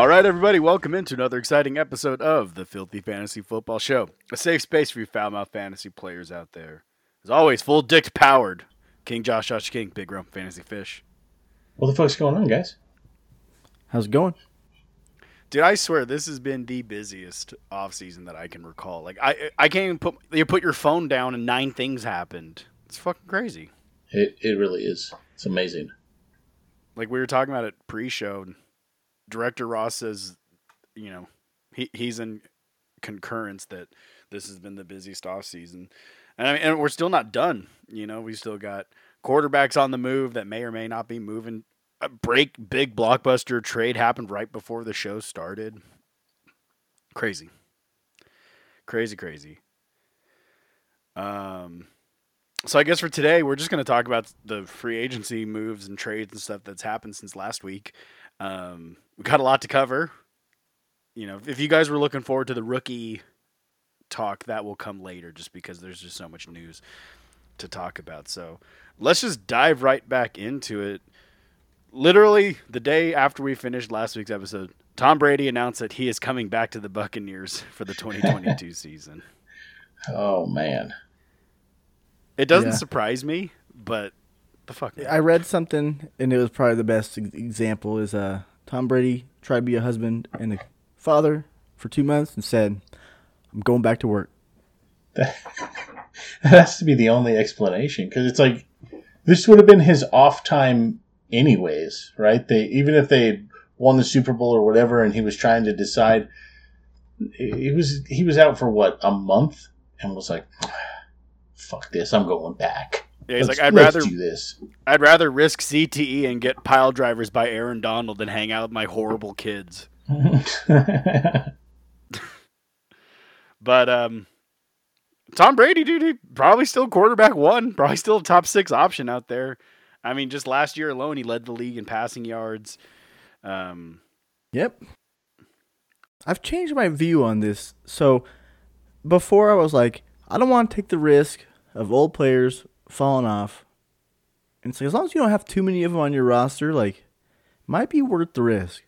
All right, everybody, welcome into another exciting episode of the Filthy Fantasy Football Show, a safe space for you foul mouth fantasy players out there. As always, full dick powered. King Josh Josh King, Big Rump Fantasy Fish. What the fuck's going on, guys? How's it going? Dude, I swear this has been the busiest off season that I can recall. Like I, I can't even put you put your phone down and nine things happened. It's fucking crazy. It it really is. It's amazing. Like we were talking about it pre-show. Director Ross says, you know, he he's in concurrence that this has been the busiest off season, and I mean, and we're still not done. You know, we still got quarterbacks on the move that may or may not be moving. A break big blockbuster trade happened right before the show started. Crazy, crazy, crazy. Um, so I guess for today we're just going to talk about the free agency moves and trades and stuff that's happened since last week. Um, we got a lot to cover. You know, if you guys were looking forward to the rookie talk, that will come later just because there's just so much news to talk about. So let's just dive right back into it. Literally, the day after we finished last week's episode, Tom Brady announced that he is coming back to the Buccaneers for the 2022 season. Oh man. It doesn't Yeah. surprise me, but the fuck. man? I read something, and it was probably the best example. Is uh, Tom Brady tried to be a husband and a father for two months and said, "I'm going back to work." That has to be the only explanation because it's like this would have been his off time anyways, right? They even if they won the Super Bowl or whatever, and he was trying to decide, he was he was out for what a month and was like, "Fuck this, I'm going back." Yeah, he's Let's- like, I'd rather do this. I'd rather risk CTE and get pile drivers by Aaron Donald than hang out with my horrible kids. But um, Tom Brady, dude, he probably still quarterback one, probably still a top six option out there. I mean, just last year alone, he led the league in passing yards. Um, Yep. I've changed my view on this. So before I was like, I don't want to take the risk of old players falling off. And it's like as long as you don't have too many of them on your roster, like might be worth the risk.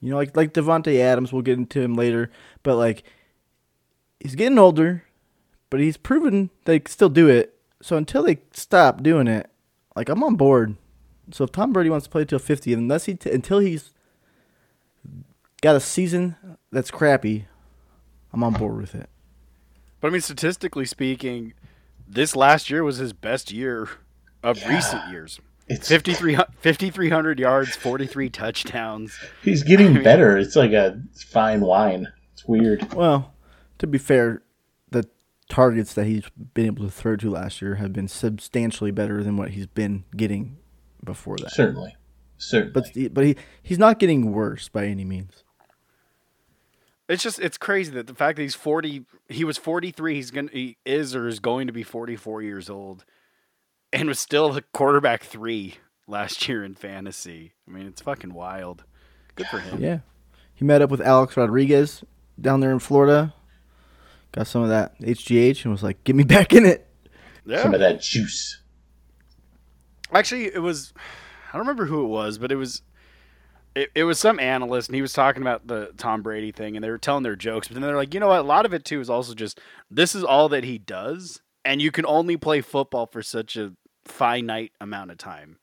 You know, like like Davante Adams, we'll get into him later, but like he's getting older, but he's proven they still do it. So until they stop doing it, like I'm on board. So if Tom Brady wants to play till 50, unless he t- until he's got a season that's crappy, I'm on board with it. but I mean, statistically speaking, this last year was his best year of Yeah. recent years. It's 5,300 yards, 43 touchdowns. he's getting better. It's like a fine wine. It's weird. Well, to be fair, the targets that he's been able to throw to last year have been substantially better than what he's been getting before that. Certainly, certainly. But but he he's not getting worse by any means. It's just it's crazy that the fact that he's 40 he was 43 he's going to he is or is going to be 44 years old and was still the quarterback 3 last year in fantasy. I mean, it's fucking wild. Good for him. Yeah, he met up with Alex Rodriguez down there in Florida. Got some of that HGH and was like, "Get me back in it." Yeah. Some of that juice. Actually, it was I don't remember who it was, but it was it, it was some analyst and he was talking about the Tom Brady thing and they were telling their jokes, but then they're like, you know what, a lot of it too is also just this is all that he does, and you can only play football for such a finite amount of time.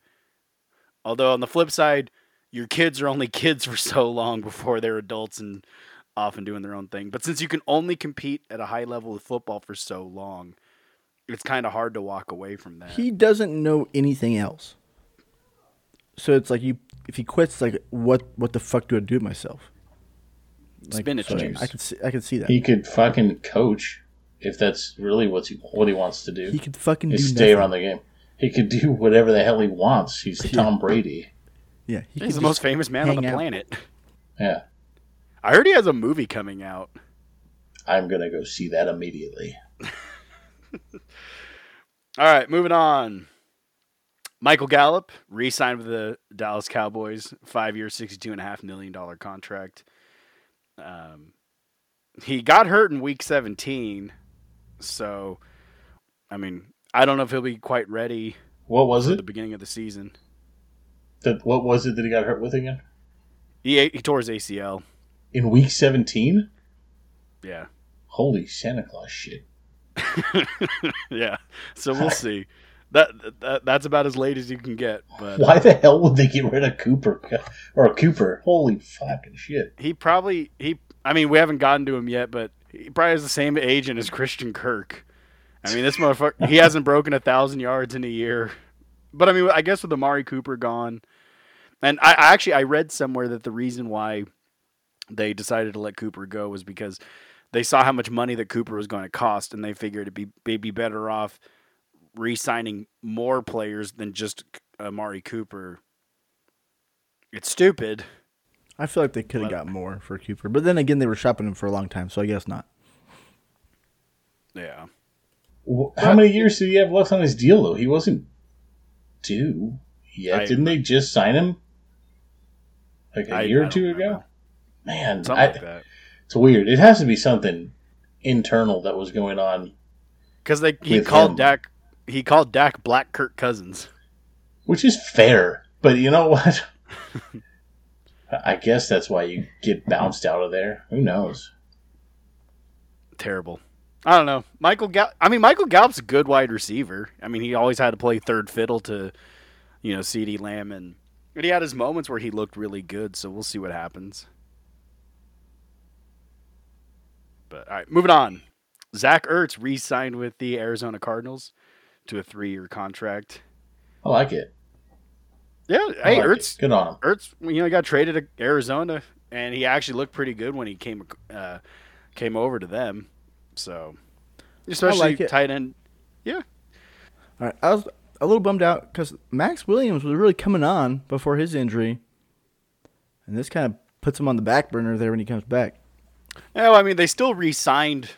Although on the flip side, your kids are only kids for so long before they're adults and off and doing their own thing. But since you can only compete at a high level of football for so long, it's kind of hard to walk away from that. He doesn't know anything else. So it's like you if he quits, like what what the fuck do I do with myself? Like, Spinach so juice. I can see, I could see that. He could fucking coach if that's really what's he, what he wants to do. He could fucking do stay nothing. around the game. He could do whatever the hell he wants. He's Tom Brady. Yeah, he He's the most famous man on the out. planet. Yeah. I heard he has a movie coming out. I'm gonna go see that immediately. All right, moving on. Michael Gallup re-signed with the Dallas Cowboys, and a half million dollar contract. Um, he got hurt in Week 17, so I mean, I don't know if he'll be quite ready What was it? the beginning of the season. That what was it that he got hurt with again? He he tore his ACL. In week 17? Yeah, Holy Santa Claus shit. yeah. So we'll see. That, that that's about as late as you can get, but Why the uh, hell would they get rid of Cooper or Cooper? Holy fucking shit. he probably he. I mean, we haven't gotten to him yet, but he probably has the same agent as Christian Kirk. I mean, this motherfucker he hasn't broken a thousand yards in a year. But I mean, I guess with Amari Cooper gone, and I, I actually I read somewhere that the reason why they decided to let Cooper go was because they saw how much money that Cooper was going to cost, and they figured it'd be they'd be better off re-signing more players than just Amari Cooper. It's stupid. I feel like they could have got more for Cooper, but then again, they were shopping him for a long time, so I guess not. Yeah. Wh- How many years did he have left on his deal, though? He wasn't due yet. I- Didn't they just sign him like a I- year I or two don't ago? Man, Something I- like that. it's weird. It has to be something internal that was going on, Because they he called him. Dak he called Dak Black Kirk Cousins. which is fair. But you know what? I guess that's why you get bounced out of there. Who knows? Terrible. I don't know. Michael Gal- I mean Michael Gallup's a good wide receiver. I mean he always had to play third fiddle to you know CeeDee Lamb and but he had his moments where he looked really good, so we'll see what happens. But all right, moving on. Zach Ertz re-signed with the Arizona Cardinals to a three-year contract. I like it. Yeah, I hey like Ertz, it. Good on him. Ertz, you know, he got traded to Arizona, and he actually looked pretty good when he came uh, came over to them. So, especially like it. tight end. Yeah. All right, I was a little bummed out because Maxx Williams was really coming on before his injury, and this kind of puts him on the back burner there when he comes back. Yeah, well, I mean, they still re-signed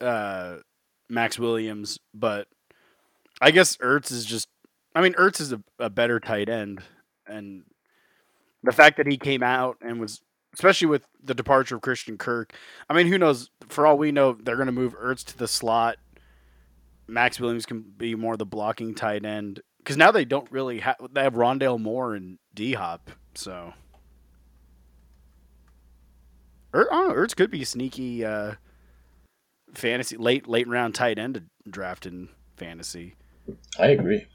uh, Maxx Williams, but I guess Ertz is just. I mean, Ertz is a, a better tight end, and the fact that he came out and was, especially with the departure of Christian Kirk. I mean, who knows? For all we know, they're going to move Ertz to the slot. Maxx Williams can be more the blocking tight end because now they don't really have. They have Rondale Moore and D Hop, so. Er, know, Ertz could be a sneaky uh, fantasy late late round tight end to draft in fantasy. I agree.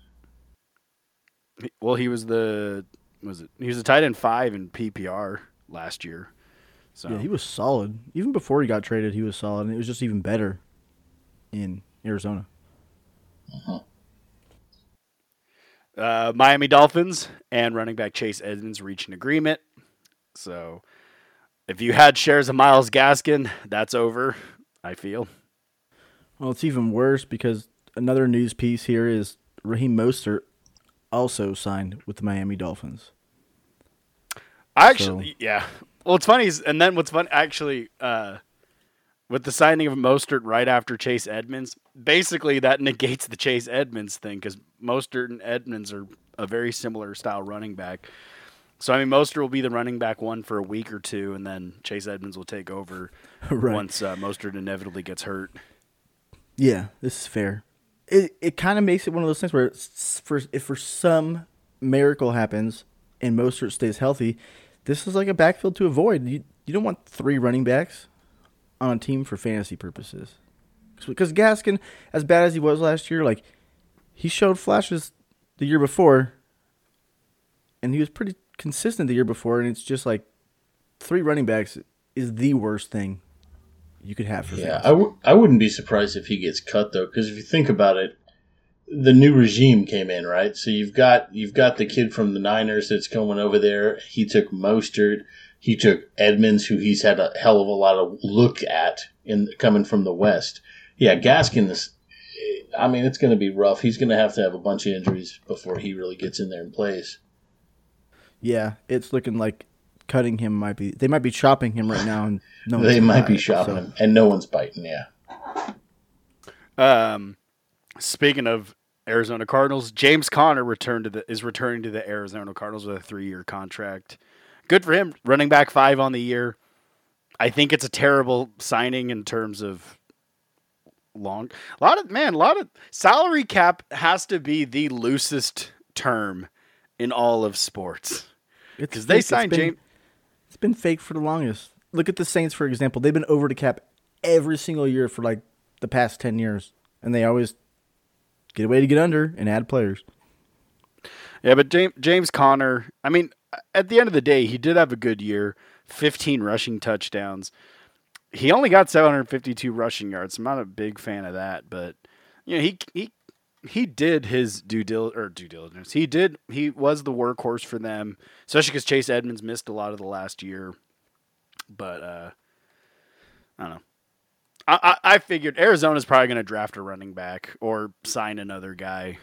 Well, he was the was it? He was a tight end five in PPR last year. So Yeah, he was solid. Even before he got traded, he was solid, and it was just even better in Arizona. uh, Miami Dolphins and running back Chase Edmonds reached an agreement. So if you had shares of Myles Gaskin, that's over. I feel. Well, it's even worse because another news piece here is Raheem Mostert also signed with the Miami Dolphins. I actually, yeah. Well, it's funny, is, and then what's fun actually, uh, with the signing of Mostert right after Chase Edmonds, basically that negates the Chase Edmonds thing because Mostert and Edmonds are a very similar style running back. So I mean, Mostert will be the running back one for a week or two, and then Chase Edmonds will take over right. once uh, Mostert inevitably gets hurt. Yeah, this is fair. It it kind of makes it one of those things where for if for some miracle happens and Mostert stays healthy, this is like a backfield to avoid. You you don't want three running backs on a team for fantasy purposes. Because Gaskin, as bad as he was last year, like he showed flashes the year before, and he was pretty consistent the year before. And it's just like three running backs is the worst thing you could have for Yeah. I w- I wouldn't be surprised if he gets cut though, because if you think about it, the new regime came in, right? So you've got you've got the kid from the Niners that's going over there. He took Mostert. He took Edmonds, who he's had a hell of a lot of look at in coming from the West. Yeah, Gaskin is. I mean, it's going to be rough. He's going to have to have a bunch of injuries before he really gets in there and plays. Yeah, it's looking like cutting him might be they might be chopping him right now, and no one's they gonna might be it, shopping so- him, and no one's biting. Yeah, Um, speaking of Arizona Cardinals, James Conner returned to the is returning to the Arizona Cardinals with a three year contract. Good for him, running back five on the year. I think it's a terrible signing in terms of long. A lot of man, a lot of salary cap has to be the loosest term in all of sports because they signed been- James. It's been fake for the longest. Look at the Saints, for example. They've been over the cap every single year for like the past 10 years. And they always get a way to get under and add players. Yeah, but James James I mean, at the end of the day, he did have a good year. 15 rushing touchdowns. He only got 752 rushing yards. I'm not a big fan of that, but you know, he he he did his due or due diligence. He did he was the workhorse for them, especially because Chase Edmonds missed a lot of the last year. But uh I don't know. I, I, I figured Arizona's probably going to draft a running back or sign another guy.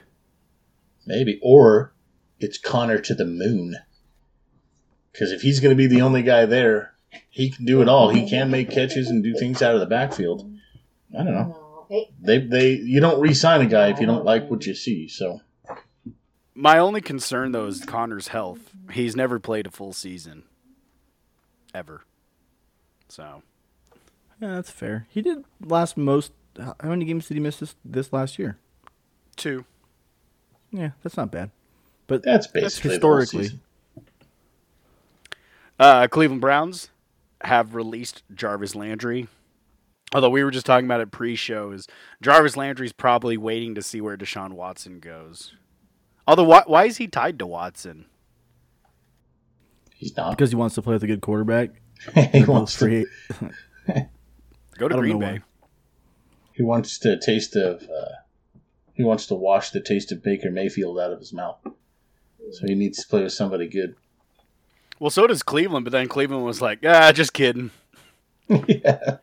maybe. Or it's Conner to the moon. Because if he's going to be the only guy there, he can do it all. He can make catches and do things out of the backfield. I don't know. They they you don't re-sign a guy if you don't like what you see. So My only concern though is Conner's health. He's never played a full season. Ever. So Yeah, that's fair. He did last most. How how many games did he miss this, this last year? two. Yeah, that's not bad. But that's basically the whole historically. Uh, Cleveland Browns have released Jarvis Landry. Although we were just talking about it pre-show, is Jarvis Landry's probably waiting to see where Deshaun Watson goes. Although why, why is he tied to Watson? He's not. because he wants to play with a good quarterback. he They're wants to. Go to Green Bay. why. he wants to taste of uh, he wants to wash the taste of Baker Mayfield out of his mouth. So he needs to play with somebody good. Well, so does Cleveland, but then Cleveland was like, "Ah, just kidding." yeah.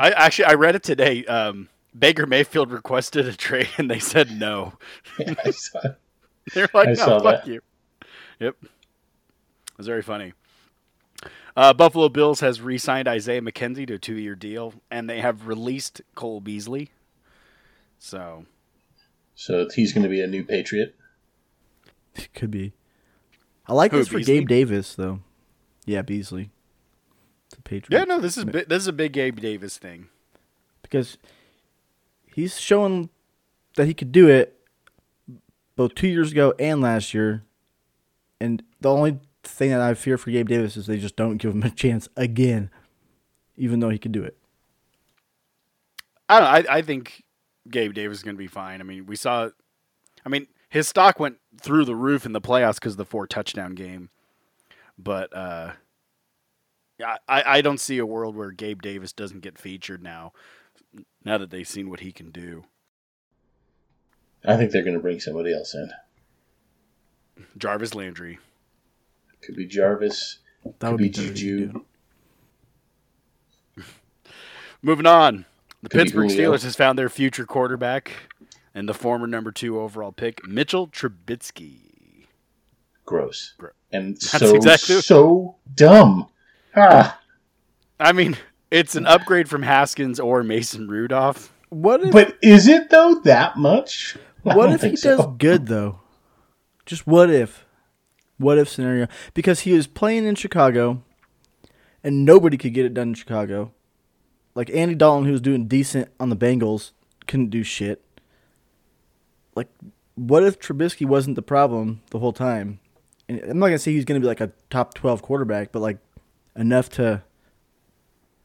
I actually I read it today. Um, Baker Mayfield requested a trade, and they said no. yeah I saw. They're like, I no, saw fuck that. you. Yep. It was very funny. Uh, Buffalo Bills has re-signed Isaiah McKenzie to a two-year deal, and they have released Cole Beasley. So So he's going to be a new Patriot. Could be. I like Who, this for Beasley? Gabe Davis though. Yeah, Beasley. The Patriots. yeah, no, this is bi- this is a big Gabe Davis thing. because he's showing that he could do it both two years ago and last year. And the only thing that I fear for Gabe Davis is they just don't give him a chance again, even though he could do it. I don't. know, I I think Gabe Davis is going to be fine. I mean, we saw. I mean, his stock went through the roof in the playoffs because of the four touchdown game, but uh, I I don't see a world where Gabe Davis doesn't get featured now. Now that they've seen what he can do, I think they're going to bring somebody else in. Jarvis Landry. Could be Jarvis. That Could would be be Juju. Moving on, the Could Pittsburgh Steelers has found their future quarterback and the former number two overall pick, Mitchell Trubisky. Gross. Gro- And That's so exactly- so dumb. Ah. I mean, it's an upgrade from Haskins or Mason Rudolph. What if But is it though that much? I what if he so. does good though? Just what if? What if scenario? Because he was playing in Chicago, and nobody could get it done in Chicago. Like Andy Dalton, who was doing decent on the Bengals, couldn't do shit. Like, what if Trubisky wasn't the problem the whole time? And I'm not gonna say he's gonna be like a top twelve quarterback, but like enough to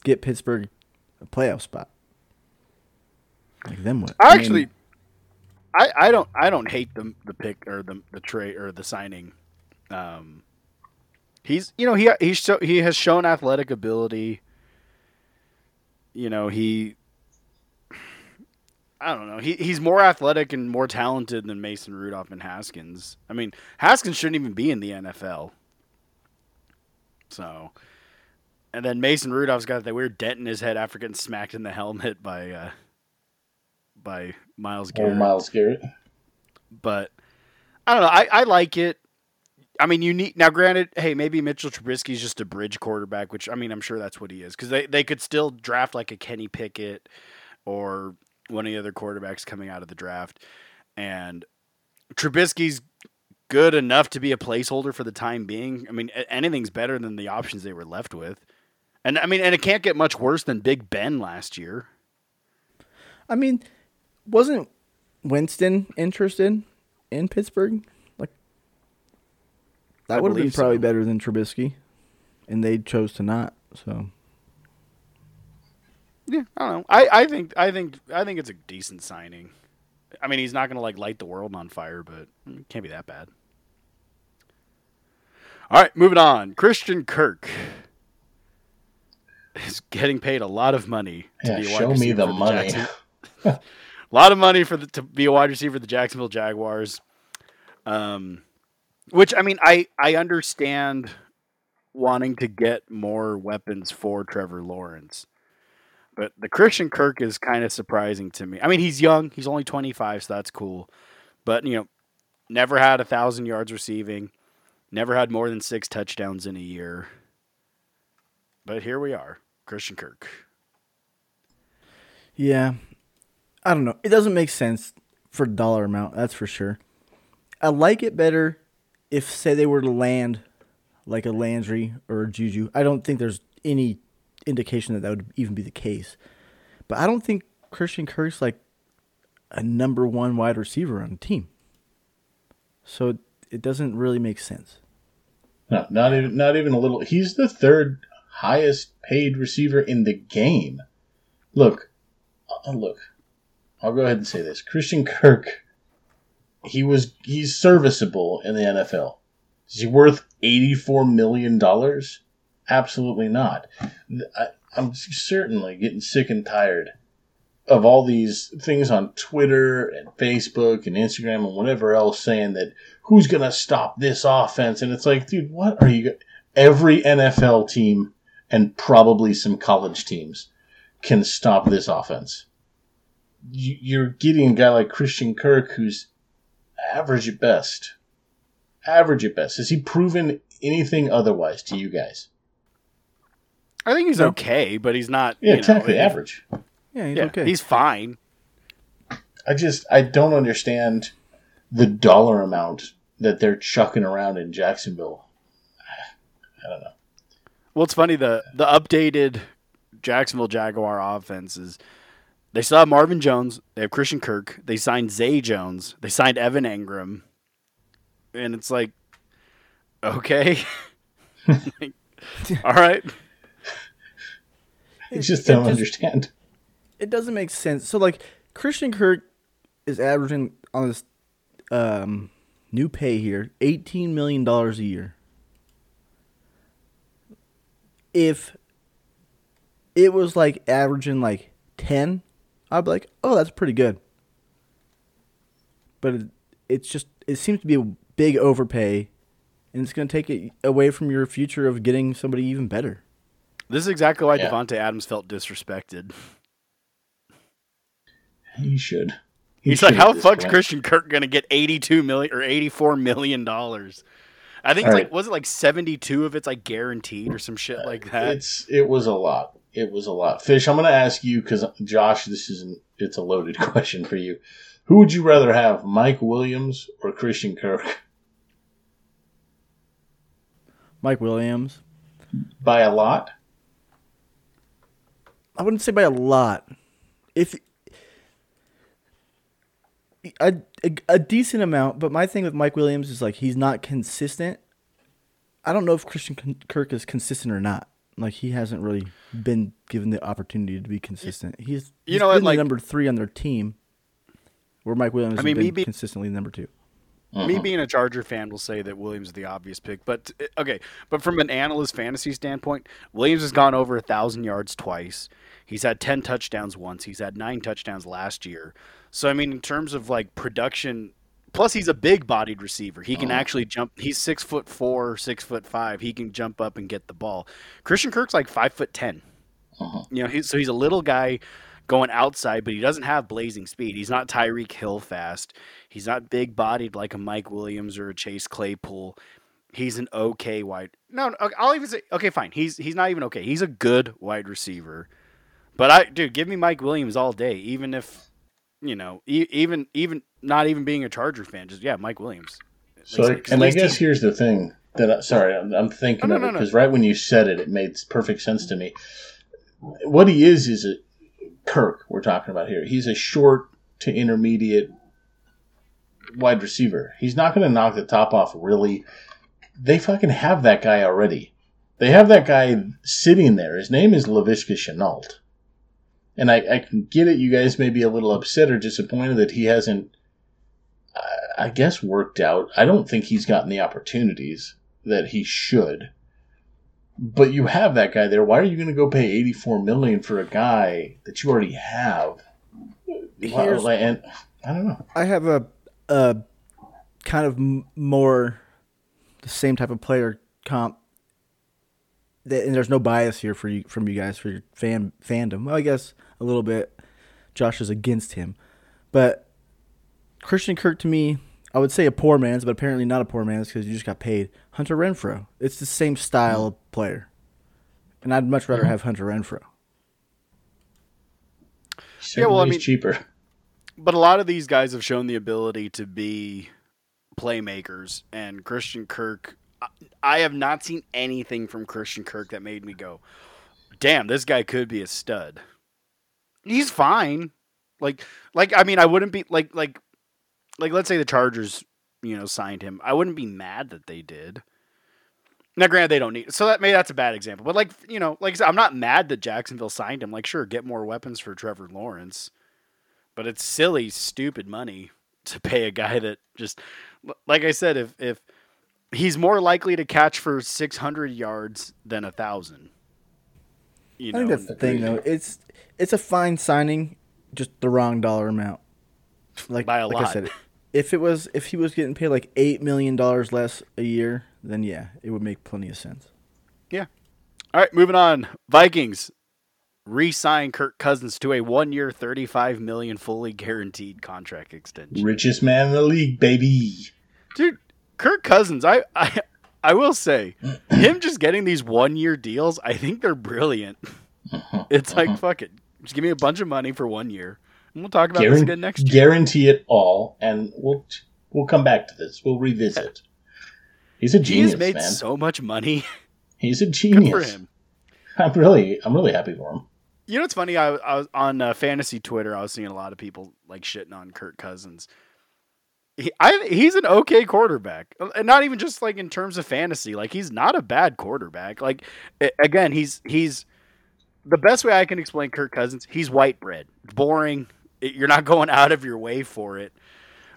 get Pittsburgh a playoff spot. Like then what? I I mean, actually, I, I don't I don't hate the the pick or the the trade or the signing. Um, he's you know he he's so, he has shown athletic ability. You know he. I don't know. He he's more athletic and more talented than Mason Rudolph and Haskins. I mean, Haskins shouldn't even be in the NFL. So, and then Mason Rudolph's got that weird dent in his head after getting smacked in the helmet by uh, by Myles Or Garrett. Myles Garrett. But I don't know. I, I like it. I mean, you need now. Granted, hey, maybe Mitchell Trubisky is just a bridge quarterback, which I mean, I'm sure that's what he is because they they could still draft like a Kenny Pickett or one of the other quarterbacks coming out of the draft, and Trubisky's good enough to be a placeholder for the time being. I mean, anything's better than the options they were left with, and I mean, and it can't get much worse than Big Ben last year. I mean, wasn't Winston interested in Pittsburgh? Like that would have been probably so. better than Trubisky, and they chose to not. So Yeah, I don't know. I, I think I think I think it's a decent signing. I mean, he's not going to like light the world on fire, but it can't be that bad. All right, moving on. Christian Kirk is getting paid a lot of money to Yeah, be a wide show me receiver the money. A lot of money for the, to be a wide receiver for the Jacksonville Jaguars. Um, which I mean, I I understand wanting to get more weapons for Trevor Lawrence. But the Christian Kirk is kind of surprising to me. I mean, he's young; he's only twenty five, so that's cool. But you know, never had a thousand yards receiving, never had more than six touchdowns in a year. But here we are, Christian Kirk. yeah, I don't know. It doesn't make sense for dollar amount. That's for sure. I like it better if say they were to land like a Landry or a Juju. I don't think there's any indication that that would even be the case. But I don't think Christian Kirk's like a number one wide receiver on the team. So it, it doesn't really make sense. No, not even not even a little. He's the third highest paid receiver in the game. Look, uh, look. I'll go ahead and say this: Christian Kirk. He was he's serviceable in the NFL. Is he worth eighty four million dollars? Absolutely not. I, I'm certainly getting sick and tired of all these things on Twitter and Facebook and Instagram and whatever else saying that who's going to stop this offense? And it's like, dude, what are you? Every NFL team and probably some college teams can stop this offense. You- You're getting a guy like Christian Kirk who's average at best. Average at best. Has he proven anything otherwise to you guys? I think he's okay, but he's not. Yeah, you know, exactly. if- average. Yeah, he's yeah, okay. he's fine. I just I don't understand the dollar amount that they're chucking around in Jacksonville. I don't know. Well, it's funny the the updated Jacksonville Jaguar offense is they still have Marvin Jones, they have Christian Kirk, they signed Zay Jones, they signed Evan Engram, and it's like, okay, Like, all right, I just don't just- understand. it doesn't make sense. So like Christian Kirk is averaging on this um, new pay here eighteen million dollars a year. If it was like averaging like ten, I'd be like, oh, that's pretty good. But it, it's just it seems to be a big overpay, and it's going to take it away from your future of getting somebody even better. this is exactly why Yeah. Davante Adams felt disrespected. He should. He He's like, how at the fuck's. Christian Kirk gonna get eighty two million or eighty four million dollars? I think it's All like right. was it like seventy two if it's like guaranteed or some shit like that. It's it was a lot. It was a lot. Fish, I'm going to ask you because Josh, this isn't. It's a loaded question for you. Who would you rather have, Mike Williams or Christian Kirk? Mike Williams. By a lot. I wouldn't say by a lot. If a, a, a decent amount, but my thing with Mike Williams is like he's not consistent. I don't know if Christian Kirk is consistent or not. Like he hasn't really been given the opportunity to be consistent. He's You know what, been the like- number three on their team, where Mike Williams I mean, has been be- consistently number two. Me mm-hmm. being a Charger fan will say that Williams is the obvious pick, but uh, okay. But from an analyst fantasy standpoint, Williams has gone over a thousand yards twice. He's had ten touchdowns once. He's had nine touchdowns last year. So I mean, in terms of like production, plus he's a big-bodied receiver. He can mm-hmm. actually jump. He's six foot four, six foot five. He can jump up and get the ball. Christian Kirk's like five foot 10 mm-hmm. You know, he's, so he's a little guy going outside, but he doesn't have blazing speed. He's not Tyreek Hill fast. He's not big bodied like a Mike Williams or a Chase Claypool. he's an okay wide. No, no, I'll even say okay, fine. He's he's not even okay. He's a good wide receiver. But I, dude, give me Mike Williams all day, even if you know, e- even even not even being a Charger fan, just yeah, Mike Williams. So, At least- and I guess he- here's the thing that I, sorry, I'm, I'm thinking Oh, no, of no, it no. because right when you said it, it made perfect sense to me. What he is is a Kirk. We're talking about here. He's a short to intermediate wide receiver. He's not going to knock the top off. Really, they fucking have that guy already. They have that guy sitting there. His name is Laviska Shenault. And I, I can get it. You guys may be a little upset or disappointed that he hasn't I- I guess worked out. I don't think he's gotten the opportunities that he should. But you have that guy there. Why are you going to go pay eighty four million for a guy that you already have? Why- Here's- like, and I don't know. I have a a kind of more the same type of player comp. That, and there's no bias here for you from you guys for your fan fandom. Well, I guess a little bit. Josh is against him, but Christian Kirk to me, I would say a poor man's, but apparently not a poor man's because you just got paid. Hunter Renfrow. It's the same style player, and I'd much rather have Hunter Renfrow. Certainly well, I he's mean- cheaper. But a lot of these guys have shown the ability to be playmakers, and Christian Kirk. I- I have not seen anything from Christian Kirk that made me go, "Damn, this guy could be a stud." He's fine. Like, like I mean, I wouldn't be like, like, like. Let's say the Chargers, you know, signed him. I wouldn't be mad that they did. Now, granted, they don't need. So that maybe that's a bad example. But like, you know, like I said, I'm not mad that Jacksonville signed him. Like, sure, get more weapons for Trevor Lawrence but it's silly, stupid money to pay a guy that just, like I said, if if he's more likely to catch for six hundred yards than a thousand. You I think that's the thing, though. It's it's a fine signing, just the wrong dollar amount. Like By a like I lot. said, if it was if he was getting paid like eight million dollars less a year, then yeah, it would make plenty of sense. Yeah. All right, moving on. Vikings re-sign Kirk Cousins to a one-year, thirty-five million fully guaranteed contract extension. Richest man in the league, baby. Dude, Kirk Cousins, I, I I will say, him just getting these one year deals, I think they're brilliant. It's like fuck it. Just give me a bunch of money for one year. And we'll talk about this again next year. guarantee it all, and we'll we'll come back to this. We'll revisit. He's a genius, He's made man. so much money. He's a Good genius. for him. I'm really, I'm really happy for him. You know what's funny? I, I was on uh, fantasy Twitter. I was seeing a lot of people like shitting on Kirk Cousins. He, I, he's an okay quarterback, and not even just like in terms of fantasy. Like he's not a bad quarterback. Like again, he's he's the best way I can explain Kirk Cousins. He's white bread, boring. You're not going out of your way for it.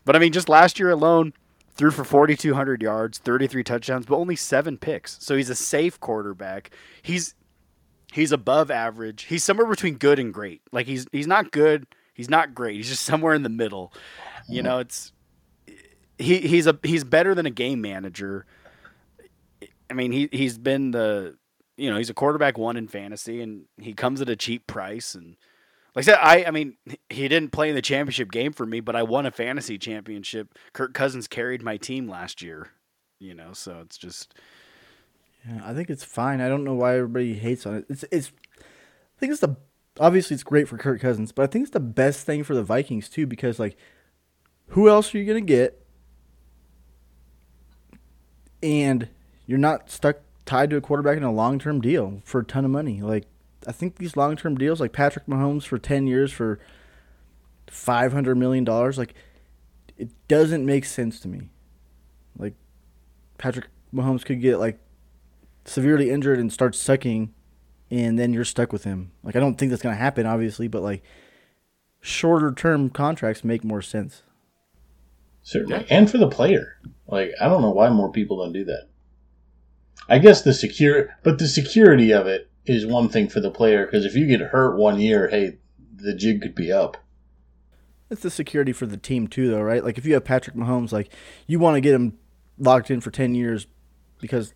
But I mean, just last year alone, threw for 4,200 yards, 33 touchdowns, but only seven picks. So he's a safe quarterback. He's he's above average. He's somewhere between good and great. Like he's he's not good. He's not great. He's just somewhere in the middle. You know, it's he he's a he's better than a game manager. I mean, he he's been the you know he's a quarterback one in fantasy, and he comes at a cheap price. And like I said, I I mean he didn't play in the championship game for me, but I won a fantasy championship. Kirk Cousins carried my team last year. You know, so it's just Yeah, I think it's fine. I don't know why everybody hates on it. It's it's I think it's the obviously it's great for Kirk Cousins, but I think it's the best thing for the Vikings too because like who else are you going to get? And you're not stuck tied to a quarterback in a long-term deal for a ton of money. Like I think these long-term deals like Patrick Mahomes for 10 years for 500 million dollars like it doesn't make sense to me. Like Patrick Mahomes could get like severely injured and start sucking, and then you're stuck with him. Like I don't think that's gonna happen, obviously, but like shorter term contracts make more sense. Certainly. And for the player. Like, I don't know why more people don't do that. I guess the secure, but the security of it is one thing for the player because if you get hurt one year, hey, the jig could be up. It's the security for the team too, though, right? Like if you have Patrick Mahomes, like you want to get him locked in for ten years because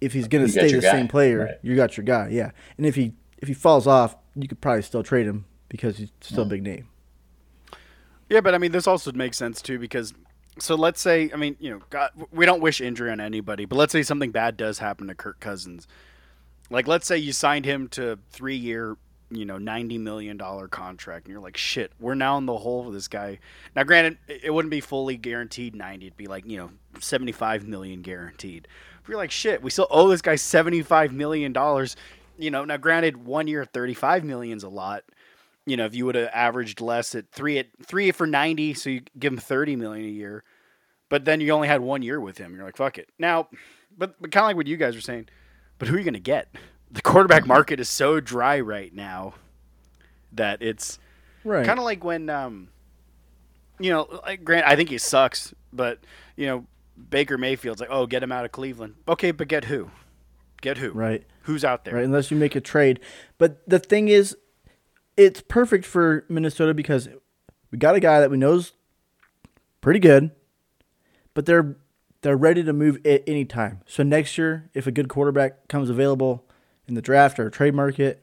if he's gonna stay the guy, same player, right. you got your guy, yeah. And if he if he falls off, you could probably still trade him because he's still a mm. big name. Yeah, but I mean, this also makes sense too because so let's say, I mean, you know, God, we don't wish injury on anybody, but let's say something bad does happen to Kirk Cousins. Like, let's say you signed him to three year, you know, ninety million dollar contract, and you're like, shit, we're now in the hole with this guy. Now, granted, it wouldn't be fully guaranteed ninety; it'd be like you know, seventy five million guaranteed. If you're like, shit, we still owe this guy seventy five million dollars. You know, now granted, one year thirty five million's a lot. You know, if you would have averaged less at three at three for ninety, so you give him thirty million a year, but then you only had one year with him. You're like, fuck it. Now, but but kind of like what you guys were saying. But who are you going to get? The quarterback market is so dry right now that it's Right. kind of like when, um, you know, like Grant. I think he sucks, but you know, Baker Mayfield's like, oh, get him out of Cleveland. Okay, but get who? Get who? right. Who's out there? right? Unless you make a trade. But the thing is, it's perfect for Minnesota because we got a guy that we know's pretty good, but they're they're ready to move at any time. So next year, if a good quarterback comes available in the draft or trade market,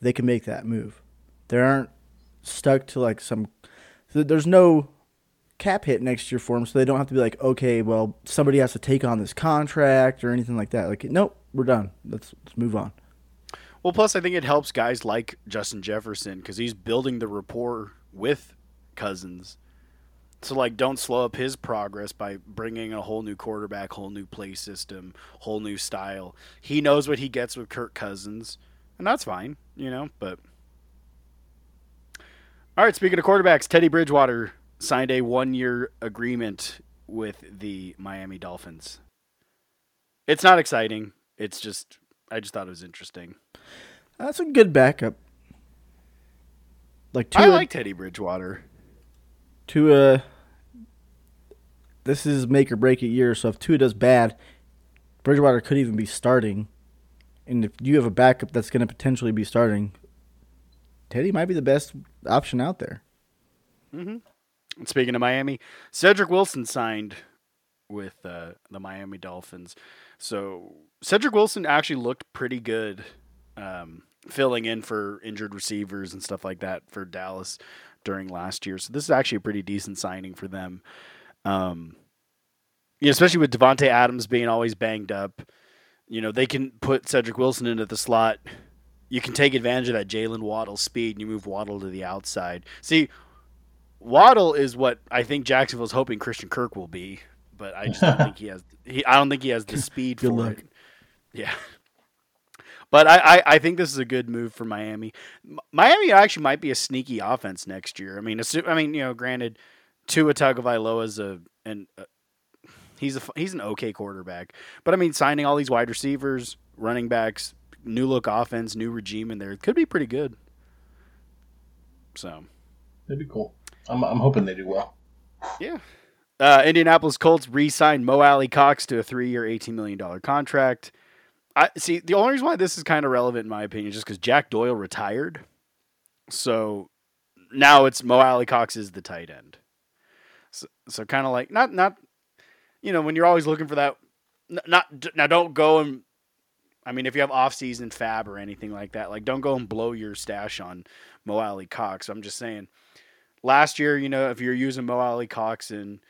they can make that move. They aren't stuck to like some. There's no cap hit next year for them, so they don't have to be like, okay, well, somebody has to take on this contract or anything like that. Like, nope, we're done. Let's let's move on. Well, plus I think it helps guys like Justin Jefferson because he's building the rapport with Cousins. So like, don't slow up his progress by bringing a whole new quarterback, whole new play system, whole new style. He knows what he gets with Kirk Cousins, and that's fine, you know. But all right, speaking of quarterbacks, Teddy Bridgewater signed a one-year agreement with the Miami Dolphins. It's not exciting. It's just I just thought it was interesting. That's a good backup. Like I like Teddy Bridgewater. Tua. This is make or break a year, so if Tua does bad, Bridgewater could even be starting. And if you have a backup that's going to potentially be starting, Teddy might be the best option out there. And speaking of Miami, Cedric Wilson signed with uh, the Miami Dolphins. So Cedric Wilson actually looked pretty good, um, filling in for injured receivers and stuff like that for Dallas during last year. So this is actually a pretty decent signing for them. Um, you know, especially with Devonte Adams being always banged up. You know, they can put Cedric Wilson into the slot. You can take advantage of that Jaylen Waddle speed and you move Waddle to the outside. See, Waddle is what I think Jacksonville's hoping Christian Kirk will be, but I just don't think he has. He, I don't think he has the speed Good for luck. it. Yeah, but I, I, I think this is a good move for Miami. Miami actually might be a sneaky offense next year. I mean, I mean, you know, granted, Tua Tagovailoa is a and he's a he's an okay quarterback, but I mean, signing all these wide receivers, running backs, new look offense, new regime in there could be pretty good. So. That'd be cool. I'm, I'm hoping they do well. Yeah. Uh, Indianapolis Colts re-signed Mo Alie-Cox to a three-year, eighteen million dollar contract. I see. The only reason why this is kind of relevant, in my opinion, is just because Jack Doyle retired, so now it's Mo Alie-Cox is the tight end. So, so kind of like not not, you know, when you're always looking for that. Not now, don't go and. I mean, if you have off-season fab or anything like that, like don't go and blow your stash on Mo Alie-Cox. I'm just saying last year, you know, if you're using Mo Alie-Cox in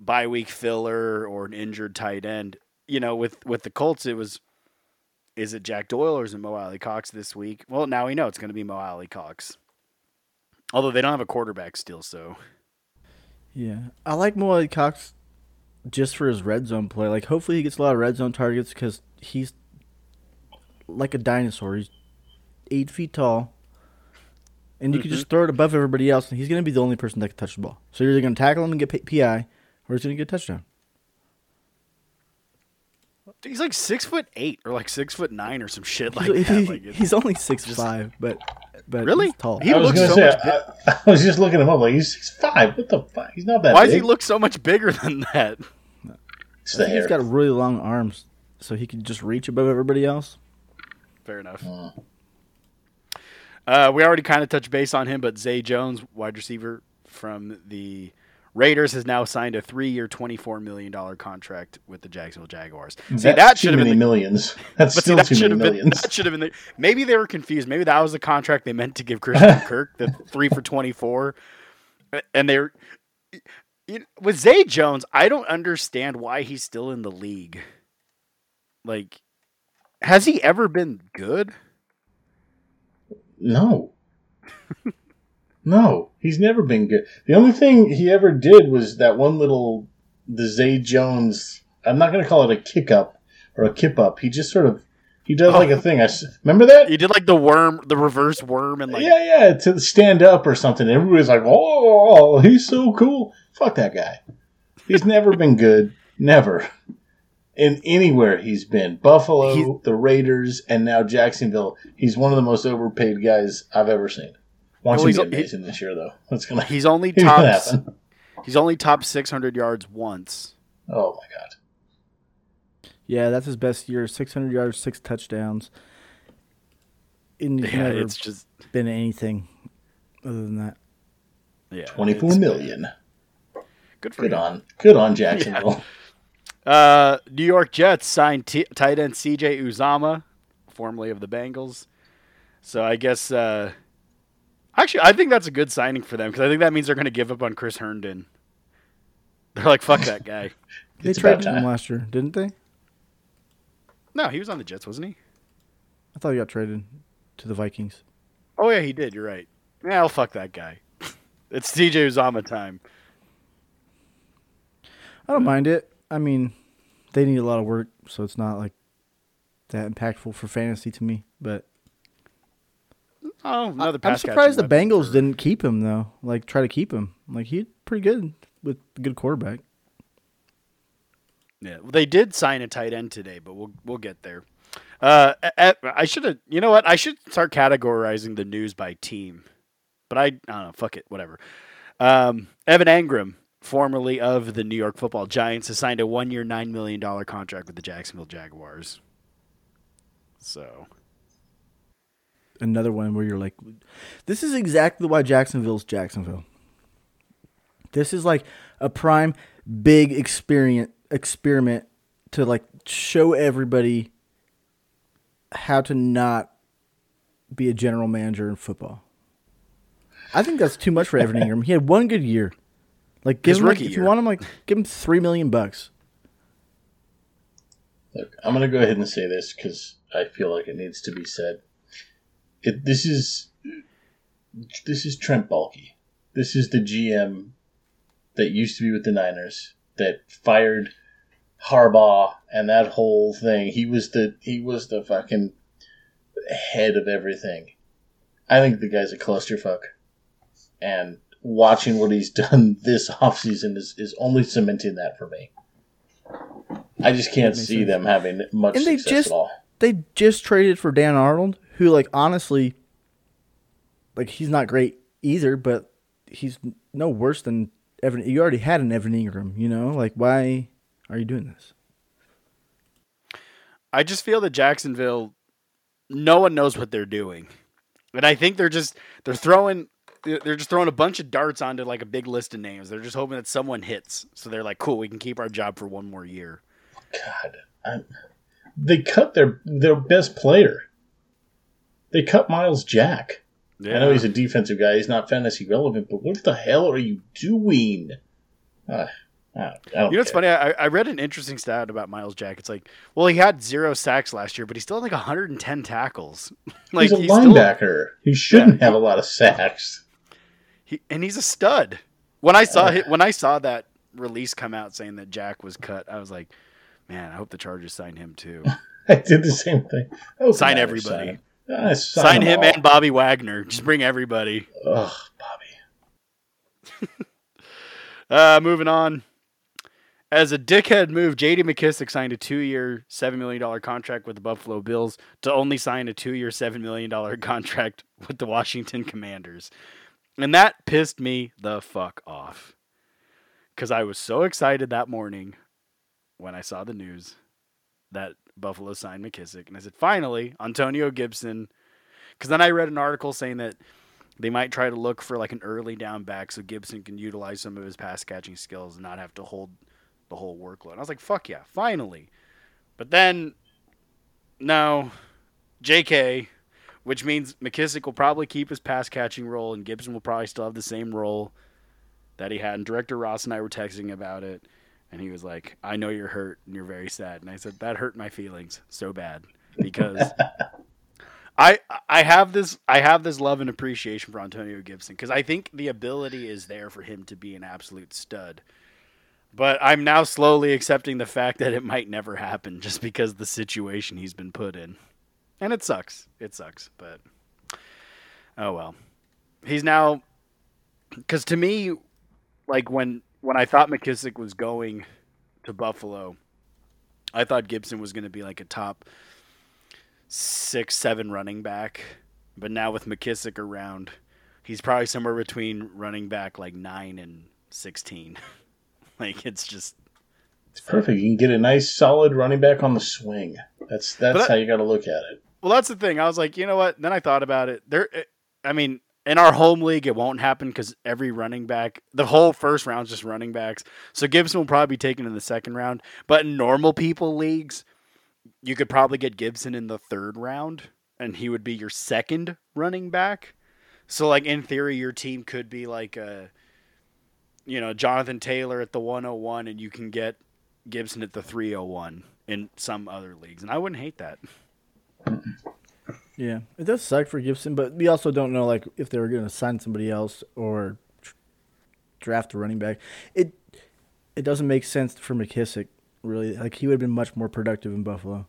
bye week filler or an injured tight end, you know, with with the Colts, it was is it Jack Doyle or is it Mo Alie-Cox this week? Well, now we know it's going to be Mo Alie-Cox. Although they don't have a quarterback still, so Yeah, I like Mo Alie-Cox just for his red zone play. Like, hopefully, he gets a lot of red zone targets because he's like a dinosaur. He's eight feet tall, and you can just mm-hmm. throw it above everybody else, and he's going to be the only person that can touch the ball. So you're either going to tackle him and get PI, or he's going to get a touchdown. He's like six foot eight or like six foot nine or some shit like He's, that. Like, he's only six five, but but Really? he's tall. He I looks so say, much I, I was just looking at him up. Like he's six five. What the fuck? He's not that. why does he look so much bigger than that? It's I the think he's hair. got really long arms, so he can just reach above everybody else. Fair enough. Mm. Uh, we already kind of touched base on him, but Zay Jones, wide receiver from the Raiders, has now signed a three-year, twenty-four million dollar contract with the Jacksonville Jaguars. See, That's that should have been. The, millions. That's see, still that too many been. millions. That should have been. The, maybe they were confused. Maybe that was the contract they meant to give Christian Kirk, the three for twenty-four, and they're. You know, with Zay Jones, I don't understand why he's still in the league. Like, has he ever been good? No. no, he's never been good. The only thing he ever did was that one little the Zay Jones. I'm not going to call it a kick up or a kip up. He just sort of he does oh. like a thing. I remember that. He did like the worm, the reverse worm, and like yeah, yeah, to stand up or something. Everybody's like, "Oh, he's so cool." Fuck that guy. He's never been good. Never. In anywhere he's been, Buffalo, He- the Raiders, and now Jacksonville. He's one of the most overpaid guys I've ever seen. Watch Well, him he's- get amazing this year, though. What's gonna? he's only top. He's only top 600 yards once. Oh my god. Yeah, that's his best year. 600 yards, six touchdowns. And he's Yeah, never it's just been anything other than that. yeah. 24 million. Good for Good him. on. Good on Jacksonville. Uh, New York Jets signed t- tight end C.J. Uzomah, formerly of the Bengals. So I guess, uh, actually, I think that's a good signing for them because I think that means they're going to give up on Chris Herndon. They're like, fuck that guy. They traded him last year, didn't they? No, he was on the Jets, wasn't he? I thought he got traded to the Vikings. Oh yeah, he did. You're right. Yeah, I'll fuck that guy. it's C.J. Uzomah time. I don't mind it. I mean, they need a lot of work, so it's not like that impactful for fantasy to me. But Oh, another I'm surprised the Bengals didn't keep him though. Like try to keep him. Like he's pretty good with a good quarterback. Yeah, well, they did sign a tight end today, but we'll we'll get there. Uh, a- a- I should have. You know what? I should start categorizing the news by team. But I, I don't know. Fuck it. Whatever. Um, Evan Engram, formerly of the New York Football Giants, has signed a one-year, nine million dollar contract with the Jacksonville Jaguars. So Another one where you're like, this is exactly why Jacksonville's Jacksonville. This is like a prime big experience experiment to like show everybody how to not be a general manager in football. I think that's too much for Evan Engram. He had one good year. Like give His him like, if year. you want him like give him three million bucks. Look, I'm going to go ahead and say this because I feel like it needs to be said. It, this is this is Trent Baalke. This is the GM that used to be with the Niners that fired Harbaugh and that whole thing. He was the he was the fucking head of everything. I think the guy's a clusterfuck. And watching what he's done this offseason is, is only cementing that for me. I just can't see sense. them having much And they success just- at all. They just traded for Dan Arnold, who like honestly like he's not great either, but he's no worse than Evan you already had an Evan Engram, you know? Like why are you doing this? I just feel that Jacksonville, no one knows what they're doing, and I think they're just they're throwing they're just throwing a bunch of darts onto like a big list of names. They're just hoping that someone hits, so they're like, "Cool, we can keep our job for one more year." God, I'm, they cut their their best player. They cut Myles Jack. I know he's a defensive guy. He's not fantasy relevant, but what the hell are you doing? Uh, I don't, I don't You know what's care. funny? I, I read an interesting stat about Myles Jack. It's like, well, he had zero sacks last year, but he still had like 110 tackles. like he's a still- linebacker. he shouldn't Yeah. have a lot of sacks. he, and he's a stud. When I saw hi- when I saw that release come out saying that Jack was cut, I was like, man, I hope the Chargers sign him too. I did the same thing. Sign everybody. Sign, Ah, sign sign him all. and Bobby Wagner. Just bring everybody. Ugh, Bobby. Uh, moving on. As a dickhead move, J.D. McKissic signed a two-year, seven million dollar contract with the Buffalo Bills to only sign a two-year, seven million dollar contract with the Washington Commanders, and that pissed me the fuck off. Because I was so excited that morning when I saw the news that Buffalo signed McKissic, and I said, "Finally, Antonio Gibson." Because then I read an article saying that they might try to look for like an early down back so Gibson can utilize some of his pass catching skills and not have to hold the whole workload. I was like, fuck yeah, finally. But then, no, JK, which means McKissic will probably keep his pass catching role and Gibson will probably still have the same role. that he had. And director Ross and I were texting about it, and he was like, "I know you're hurt and you're very sad." And I said, "That hurt my feelings so bad because." I I have this I have this love and appreciation for Antonio Gibson because I think the ability is there for him to be an absolute stud. But I'm now slowly accepting the fact that it might never happen just because the situation he's been put in. And it sucks. It sucks, but oh well. He's now cuz to me like when when I thought McKissic was going to Buffalo, I thought Gibson was going to be like a top six, seven running back. But now with McKissic around, he's probably somewhere between running back like nine and sixteen. like it's just It's perfect. You can get a nice solid running back on the swing. That's that's But how you got to look at it. well, that's the thing. I was like, you know what? Then I thought about it. There, I mean, in our home league, it won't happen because every running back, the whole first round's just running backs. So Gibson will probably be taken in the second round. But in normal people leagues, you could probably get Gibson in the third round, and he would be your second running back. So, like in theory, your team could be like a, you know, Jonathan Taylor at the 101, and you can get Gibson at the 301 in some other leagues, and I wouldn't hate that. Yeah, it does suck for Gibson, but we also don't know like if they were going to sign somebody else or tr- draft a running back. It it doesn't make sense for McKissic really. Like he would have been much more productive in Buffalo.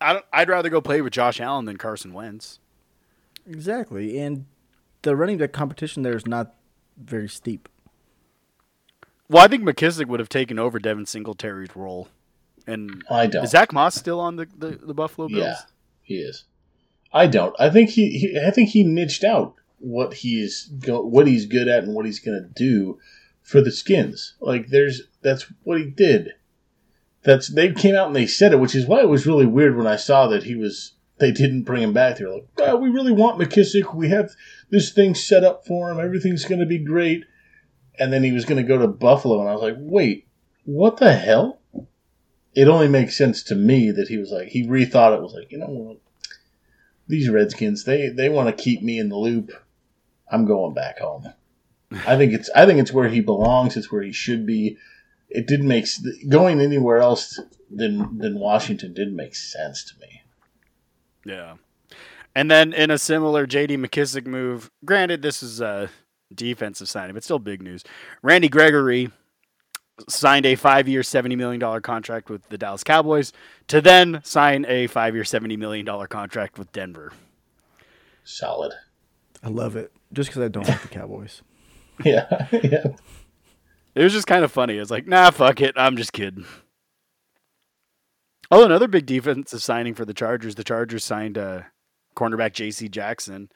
I don't, I'd rather go play with Josh Allen than Carson Wentz. Exactly, and the running back competition there is not very steep. Well, I think McKissic would have taken over Devin Singletary's role. And I don't. is Zach Moss still on the, the, the Buffalo Bills? Yeah, he is. I don't. I think he, he I think he niched out what he's go, what he's good at and what he's going to do for the Skins. Like there's that's what he did. That's they came out and they said it, which is why it was really weird when I saw that he was they didn't bring him back. They're like, God, we really want McKissic. We have this thing set up for him. Everything's going to be great. And then he was going to go to Buffalo, and I was like, wait, what the hell? It only makes sense to me that he was like he rethought it. Was like, you know what? These Redskins, they they want to keep me in the loop. I'm going back home. I think it's I think it's where he belongs. It's where he should be. It didn't make going anywhere else than than Washington didn't make sense to me. Yeah. And then in a similar J.D. McKissic move, granted this is a defensive signing, but still big news. Randy Gregory signed a five-year, seventy million dollar contract with the Dallas Cowboys to then sign a five-year, seventy million dollar contract with Denver. Solid. I love it just because I don't like the Cowboys. Yeah, yeah. It was just kind of funny. It's like, nah, fuck it. I'm just kidding. Oh, another big defensive signing for the Chargers. The Chargers signed uh, cornerback J.C. Jackson,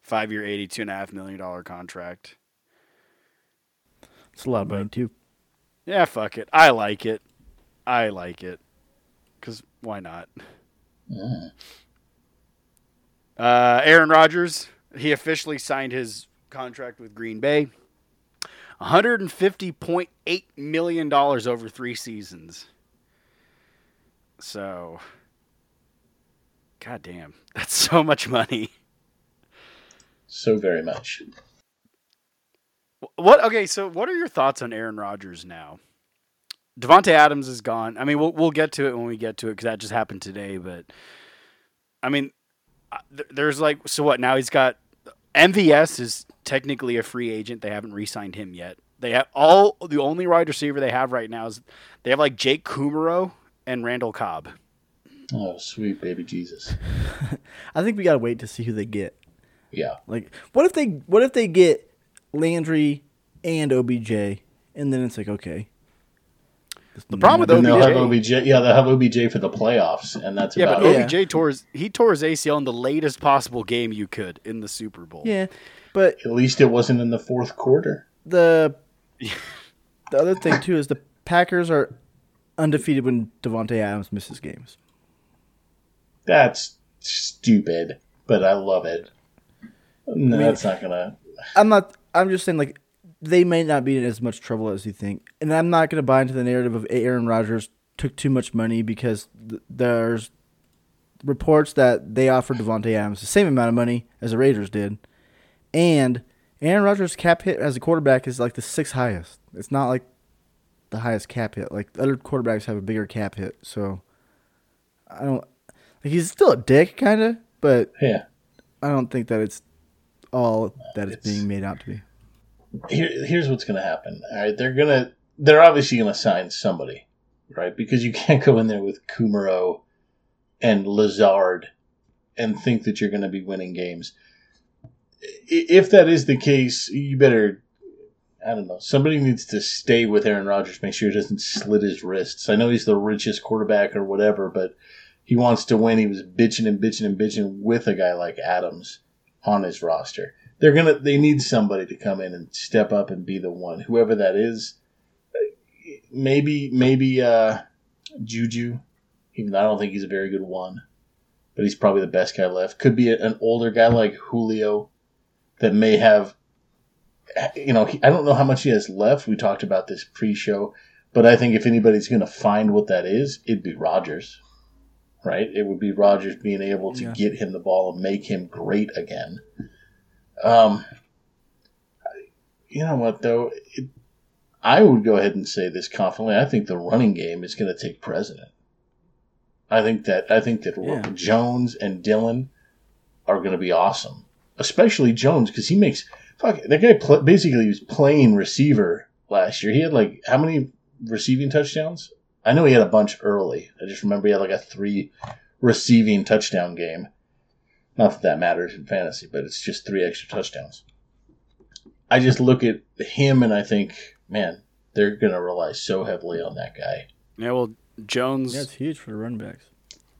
five-year, eighty-two and a half million dollar contract. It's a lot of money too. Yeah, fuck it. I like it. I like it. Cause why not? Mm. Uh, Aaron Rodgers, he officially signed his contract with Green Bay. $150.8 million over three seasons. So, god damn, that's so much money. So very much. What? Okay, so what are your thoughts on Aaron Rodgers now? Davante Adams is gone. I mean, we'll we'll get to it when we get to it because that just happened today. But I mean, there's like so what now? He's got MVS is technically a free agent. They haven't re-signed him yet. They have all the only wide receiver they have right now is they have like Jake Kumerow and Randall Cobb. Oh, sweet baby Jesus. I think we gotta wait to see who they get. Yeah. Like, what if they what if they get Landry and OBJ, and then it's like okay. The problem with And they'll have OBJ, OBJ. Yeah, they'll have OBJ for the playoffs, and that's yeah, about but it. Yeah. OBJ tore his he tore his ACL in the latest possible game you could in the Super Bowl. Yeah, but At least it wasn't in the fourth quarter. the the other thing too is the Packers are undefeated when Davante Adams misses games. That's stupid, but I love it. No, mean- that's not gonna. I'm not. I'm just saying like they may not be in as much trouble as you think, and I'm not going to buy into the narrative of Aaron Rodgers took too much money because th- there's reports that they offered Davante Adams the same amount of money as the Raiders did, and Aaron Rodgers' cap hit as a quarterback is like the sixth highest. It's not like the highest cap hit. Like other quarterbacks have a bigger cap hit, so I don't. Like he's still a dick, kind of, but Yeah. I don't think that it's all that it's, It's- being made out to be. Here, here's what's going to happen. All right, they're gonna, they're obviously going to sign somebody, right? Because you can't go in there with Kumerow and Lazard and think that you're going to be winning games. If that is the case, you better, I don't know, somebody needs to stay with Aaron Rodgers, make sure he doesn't slit his wrists. I know he's the richest quarterback or whatever, but he wants to win. He was bitching and bitching and bitching with a guy like Adams on his roster. They're gonna, they need somebody to come in and step up and be the one, whoever that is. Maybe, maybe uh, Juju, even though I don't think he's a very good one but he's probably the best guy left. Could be an older guy like Julio that may have, you know, I don't know how much he has left. We talked about this pre-show, but I think if anybody's going to find what that is, it'd be Rodgers, right? It would be Rodgers being able to Yeah. get him the ball and make him great again. Um, you know what though? It, I would go ahead and say this confidently. I think the running game is going to take precedent. I think that I think that Yeah. Jones and Dillon are going to be awesome, especially Jones because he makes fuck that guy. Pl- basically, was playing receiver last year. He had like how many receiving touchdowns? I know he had a bunch early. I just remember he had like a three receiving touchdown game. Not that that matters in fantasy, but it's just three extra touchdowns. I just look at him and I think, man, they're going to rely so heavily on that guy. Yeah, well, Jones, Yeah, it's huge for the run backs.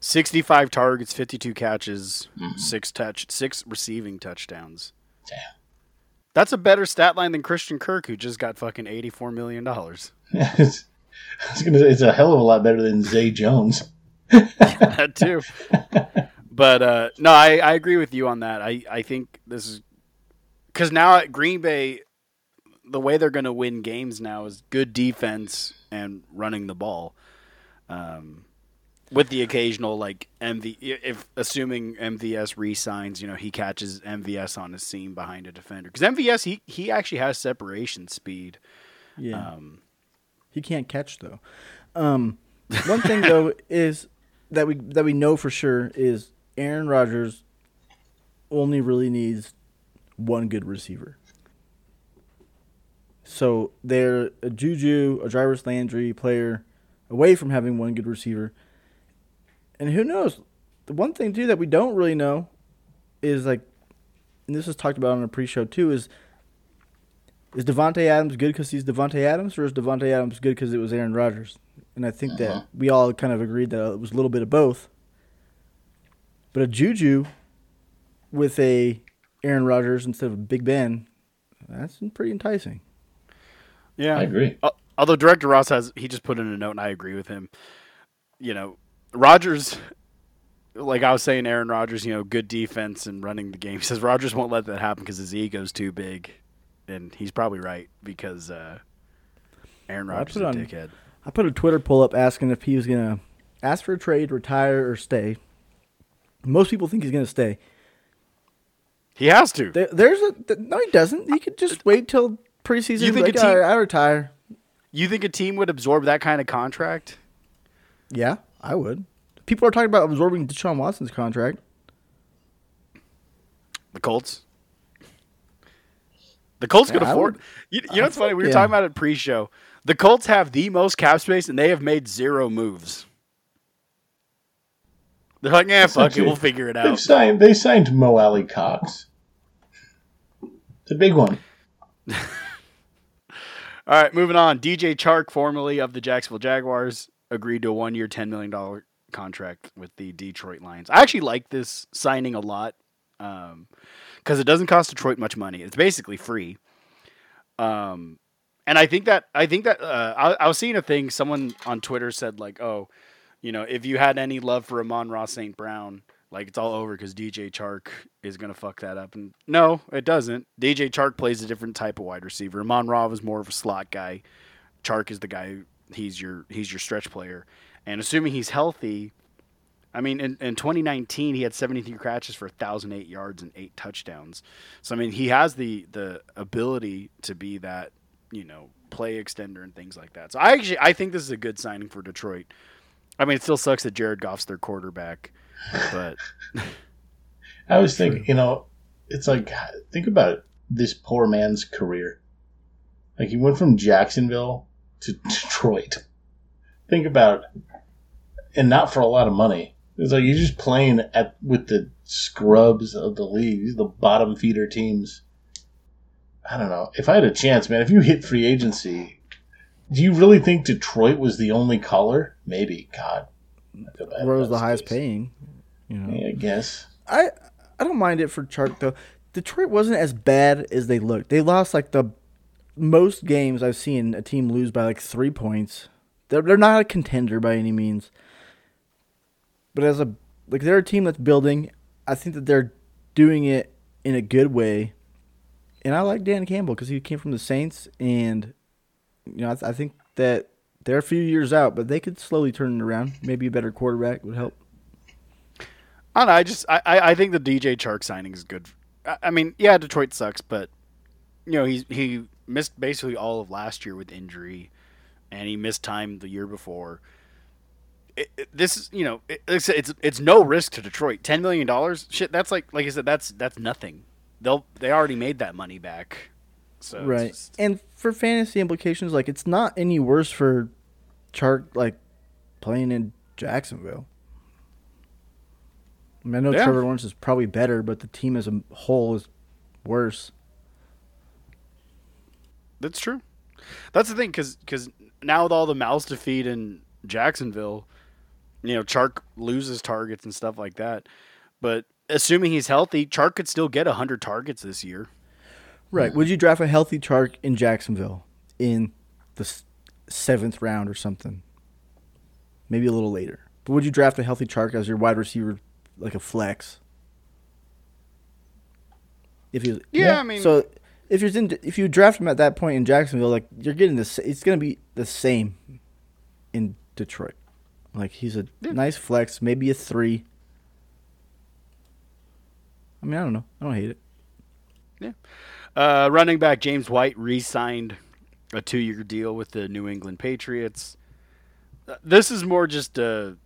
65 targets, 52 catches, Mhm. six touch, six receiving touchdowns. Damn. That's a better stat line than Christian Kirk, who just got fucking 84 million dollars. It's- I was gonna say it's a hell of a lot better than Zay Jones. that too. But uh, no, I, I agree with you on that. I, I think this is because now at Green Bay, the way they're going to win games now is good defense and running the ball. Um, with the occasional like MV, if assuming MVS resigns, you know he catches MVS on a seam behind a defender because MVS he he actually has separation speed. Yeah, Um, he can't catch though. Um, one thing though is that we that we know for sure is Aaron Rodgers only really needs one good receiver. So they're a Juju, a Jarvis Landry player away from having one good receiver. And who knows? The one thing too that we don't really know is like, and this was talked about on a pre-show too, is is Davante Adams good because he's Davante Adams, or is Davante Adams good because it was Aaron Rodgers? And I think Uh-huh. that we all kind of agreed that it was a little bit of both. But a Juju with a Aaron Rodgers instead of Big Ben, that's pretty enticing. yeah, I agree. Al- Although Director Ross has, he just put in a note, and I agree with him. You know, Rodgers, like I was saying, Aaron Rodgers, you know, good defense and running the game. He says Rodgers won't let that happen because his ego's too big, and he's probably right because uh, Aaron Well, Rodgers put is a on- dickhead. I put a Twitter poll up asking if he was gonna ask for a trade, retire, or stay. Most people think he's gonna stay. He has to. There, there's a th- no, he doesn't. He could just wait till preseason. You think like, a team- "All right, I retire. You think a team would absorb that kind of contract? Yeah, I would. People are talking about absorbing Deshaun Watson's contract. The Colts. The Colts could Yeah, I afford. would- You, you know what's funny? We were yeah. talking about it pre-show. The Colts have the most cap space, and they have made zero moves. They're like, yeah, fuck it, we'll figure it They've out. signed. They signed Mo Alie-Cox. It's a big one. All right, moving on. DJ Chark, formerly of the Jacksonville Jaguars, agreed to a one-year, ten million dollar contract with the Detroit Lions. I actually like this signing a lot um, because it doesn't cost Detroit much money. It's basically free. Um, and I think that I think that uh, I, I was seeing a thing. Someone on Twitter said like, "Oh, you know, if you had any love for Amon-Ra St. Brown, like it's all over because DJ Chark is gonna fuck that up." And no, it doesn't. DJ Chark plays a different type of wide receiver. Amon Ra is more of a slot guy. Chark is the guy. He's your he's your stretch player. And assuming he's healthy, I mean, in, in 2019, he had 73 catches for 1,008 yards and eight touchdowns. So I mean, he has the the ability to be that you know play extender and things like that. So I actually I think this is a good signing for Detroit. I mean, it still sucks that Jared Goff's their quarterback, but I was thinking, you know, it's like think about this poor man's career. Like he went from Jacksonville to Detroit. Think about, and not for a lot of money. It's like you're just playing at with the scrubs of the league, the bottom feeder teams. I don't know. If I had a chance, man, if you hit free agency, do you really think Detroit was the only caller? Maybe. God. I feel bad Where was the highest paying? You know, Yeah, I guess. I I don't mind it for Chark though. Detroit wasn't as bad as they looked. They lost like the most games I've seen a team lose by like three points. They're they're not a contender by any means. But as a like they're a team that's building. I think that they're doing it in a good way. And I like Dan Campbell because he came from the Saints, and you know I, th- I think that they're a few years out, but they could slowly turn it around. Maybe a better quarterback would help. I don't know. I just I, I think the DJ Chark signing is good. I, I mean, yeah, Detroit sucks, but you know he's he missed basically all of last year with injury, and he missed time the year before. It, it- this is you know it, it's, it's it's no risk to Detroit. Ten million dollars, shit. That's like like I said, that's that's nothing. They'll they already made that money back. So right just- and for fantasy implications like it's not any worse for Chark like playing in Jacksonville I, mean, I know Yeah. Trevor Lawrence is probably better but the team as a whole is worse That's true. That's the thing, because now with all the mouths to feed in Jacksonville, you know, Chark loses targets and stuff like that. But assuming he's healthy, Chark could still get hundred targets this year. right would you draft a healthy Chark in Jacksonville in the seventh round or something maybe a little later but would you draft a healthy Chark as your wide receiver like a flex if you Yeah, I mean- so if you're in if you draft him at that point in Jacksonville, like you're getting this, it's gonna be the same in Detroit. Like he's a Yeah. nice flex, maybe a three. I mean, I don't know. I don't hate it. Yeah. Uh, running back James White re-signed a two-year deal with the New England Patriots. Uh, This is more just a,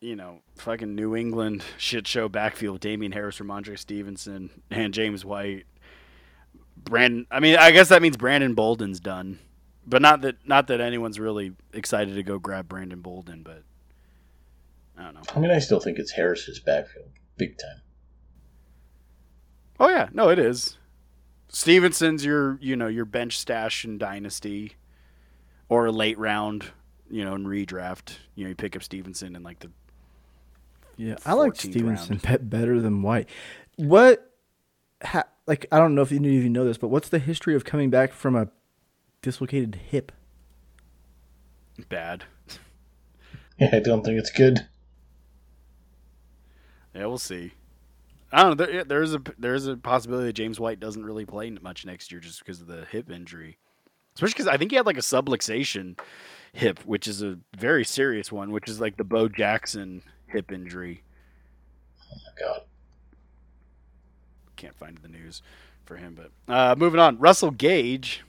you know, fucking New England shit show backfield. Damien Harris, Rhamondre Stevenson, and James White. Brandon. I mean, I guess that means Brandon Bolden's done, but not that not that anyone's really excited to go grab Brandon Bolden. But I don't know. I mean, I still think it's Harris's backfield, big time. Oh yeah, no, it is. Stevenson's your you know your bench stash in dynasty, or a late round, you know, in redraft. You know, you pick up Stevenson in like the Yeah, I like Stevenson round. better than White. What, ha, like, I don't know if you even know this, but what's the history of coming back from a dislocated hip? bad. Yeah, I don't think it's good. Yeah, we'll see. I don't know. There, yeah, there's a there's a possibility that James White doesn't really play much next year just because of the hip injury, especially because I think he had like a subluxation hip, which is a very serious one, which is like the Bo Jackson hip injury. Oh my god. can't find the news for him. But uh, moving on, Russell Gage,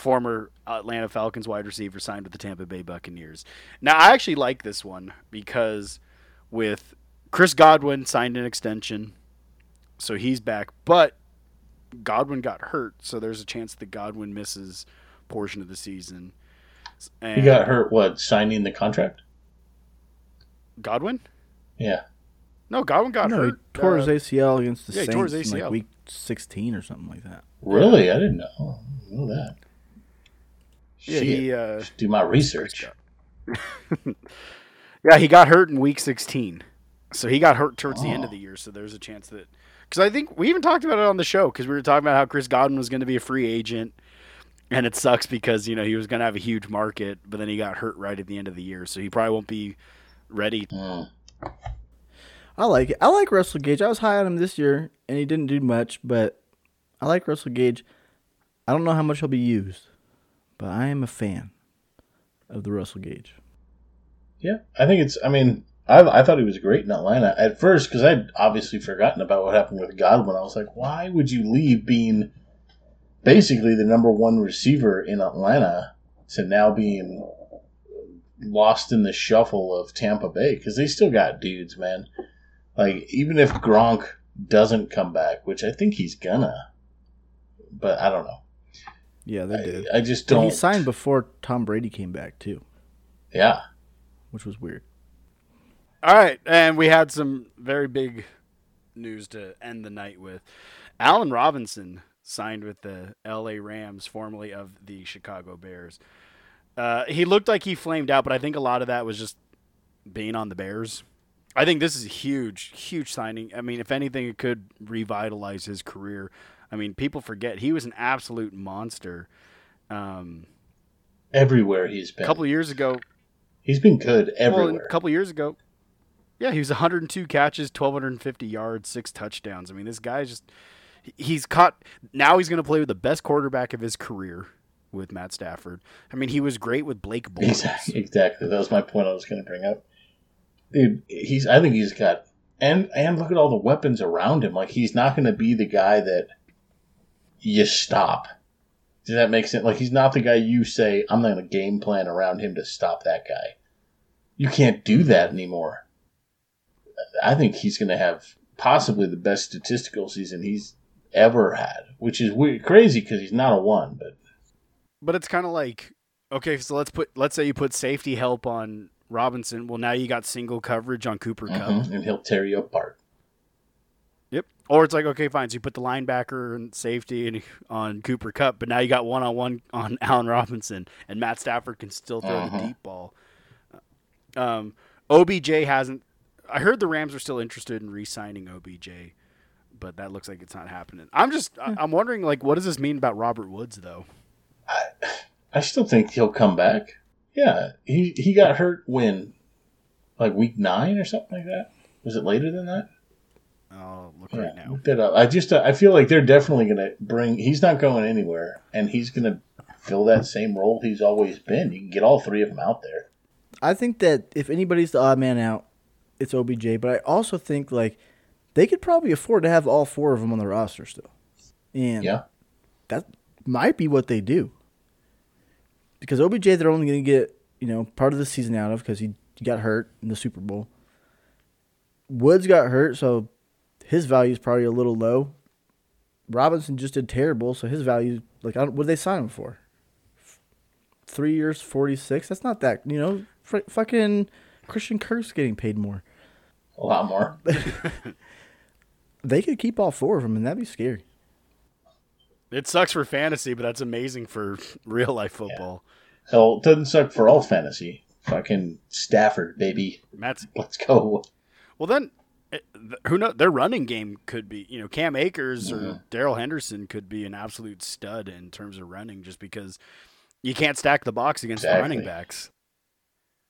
former Atlanta Falcons wide receiver, signed with the Tampa Bay Buccaneers. Now I actually like this one because with Chris Godwin signed an extension, so he's back. But Godwin got hurt, so there's a chance that Godwin misses portion of the season. And He got hurt. What signing the contract? Godwin? Yeah. No, Godwin got no, hurt. he tore uh, his ACL against the yeah, he Saints tore his in like week 16 or something like that. Really? I didn't know. I didn't know that. Yeah, Shit. Uh, Just do my research. Yeah, he got hurt in week 16. So he got hurt towards the end of Oh. the year. So there's a chance that. Because I think we even talked about it on the show because we were talking about how Chris Godwin was going to be a free agent. And it sucks because, you know, he was going to have a huge market, but then he got hurt right at the end of the year. So he probably won't be ready. Mm. I like it. I like Russell Gage. I was high on him this year, and he didn't do much, but I like Russell Gage. I don't know how much he'll be used, but I am a fan of the Russell Gage. Yeah, I think it's. I mean, I, I thought he was great in Atlanta at first because I'd obviously forgotten about what happened with Godwin. I was like, why would you leave being basically the number one receiver in Atlanta to now being lost in the shuffle of Tampa Bay? Because they still got dudes, man. Like even if Gronk doesn't come back, which I think he's gonna, but I don't know. Yeah, they did. I, I just And don't. he signed before Tom Brady came back too, Yeah, which was weird. All right, and we had some very big news to end the night with. Allen Robinson signed with the L.A. Rams, formerly of the Chicago Bears. Uh, he looked like he flamed out, but I think a lot of that was just being on the Bears. I think this is a huge, huge signing. I mean, if anything, it could revitalize his career. I mean, people forget he was an absolute monster. Um, everywhere he's been. A couple years ago, he's been good well, a couple years ago, yeah, he was 102 catches, 1,250 yards, six touchdowns. I mean, this guy's just he's caught. Now he's going to play with the best quarterback of his career with Matt Stafford. I mean, he was great with Blake Bortles. Exactly. Exactly. That was my point. I was going to bring up. Dude, he's. I think he's got. And and look at all the weapons around him. Like he's not going to be the guy that you stop. Does that make sense? Like he's not the guy you say I'm not going to game plan around him to stop that guy. You can't do that anymore. I think he's going to have possibly the best statistical season he's ever had, which is weird, crazy because he's not a one, but But it's kind of like okay, so let's put let's say you put safety help on Robinson. Well, now you got single coverage on Cooper Kupp. Mhm, and he'll tear you apart. Yep. Or it's like okay, fine. So you put the linebacker and safety and on Cooper Kupp, but now you got one on one on Allen Robinson, and Matt Stafford can still throw Uh-huh. the deep ball. Um, OBJ hasn't. I heard the Rams are still interested in re-signing OBJ, but that looks like it's not happening. I'm just. I- I'm wondering, like, what does this mean about Robert Woods, though? I, I still think he'll come back. Yeah, he he got hurt when, like week nine or something like that. Was it later than that? I'll look Yeah, right now. look that up. I just uh, I feel like they're definitely going to bring. He's not going anywhere, and he's going to fill that same role he's always been. You can get all three of them out there. I think that if anybody's the odd man out, it's OBJ. But I also think like they could probably afford to have all four of them on the roster still, and Yeah, that might be what they do. Because OBJ, they're only going to get you know part of the season out of because he got hurt in the Super Bowl. Woods got hurt, so his value is probably a little low. Robinson just did terrible, so his value like I don't, what did they sign him for? Three years, forty six. That's not that you know. Fr- fucking Christian Kirk's getting paid more. a lot more. They could keep all four of them, and that'd be scary. It sucks for fantasy, but that's amazing for real life football. Hell, it doesn't suck for all fantasy. Fucking Stafford, baby. Matt's Let's go. Well, then, it- th- who knows? Their running game could be, you know, Cam Akers or Darrell Henderson could be an absolute stud in terms of running, just because you can't stack the box against the running backs.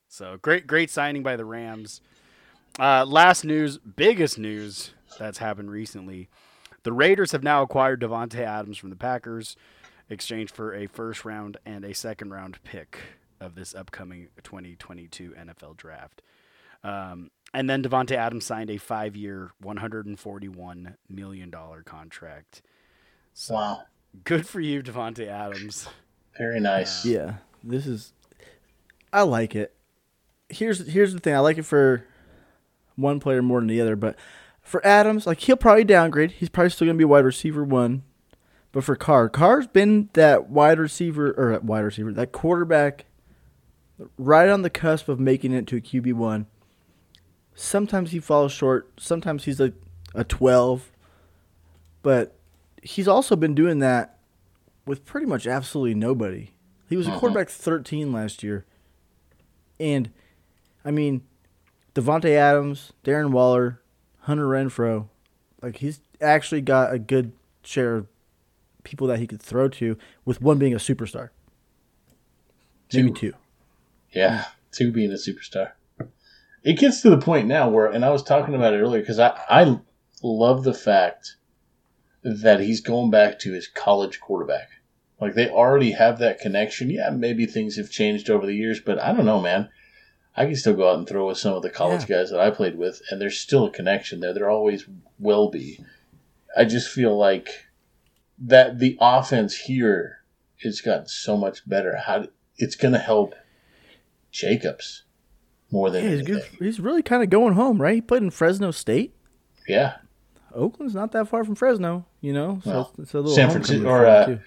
So great, great signing by the Rams. Uh, last news, biggest news that's happened recently: the Raiders have now acquired Davante Adams from the Packers, exchanged for a first round and a second round pick of this upcoming 2022 NFL draft. Um, and then Davante Adams signed a five-year, one hundred and forty-one million dollar contract. So Wow, good for you, Davante Adams. very nice. Yeah, this is. I like it. Here's here's the thing. I like it for one player more than the other, but for Adams, like he'll probably downgrade. He's probably still gonna be wide receiver one. But for Carr, Carr's been that wide receiver or wide receiver, that quarterback, right on the cusp of making it to a QB one. Sometimes he falls short. Sometimes he's a a twelve, but he's also been doing that with pretty much absolutely nobody. He was a Uh-huh. quarterback 13 last year. And, I mean, Davante Adams, Darren Waller, Hunter Renfrow, like he's actually got a good share of people that he could throw to, with one being a superstar. Maybe two. Yeah, two being a superstar. It gets to the point now where, and I was talking about it earlier because I, I love the fact that he's going back to his college quarterback. Like they already have that connection. Yeah, maybe things have changed over the years, but I don't know, man. I can still go out and throw with some of the college Yeah. guys that I played with, and there's still a connection there. There always will be. I just feel like that the offense here has gotten so much better. How it's going to help Jacobs more than Yeah, he's, anything. good. he's really kind of going home, right? He played in Fresno State. Yeah, Oakland's not that far from Fresno, you know. So Well, it's, it's a little San Francisco- or, uh,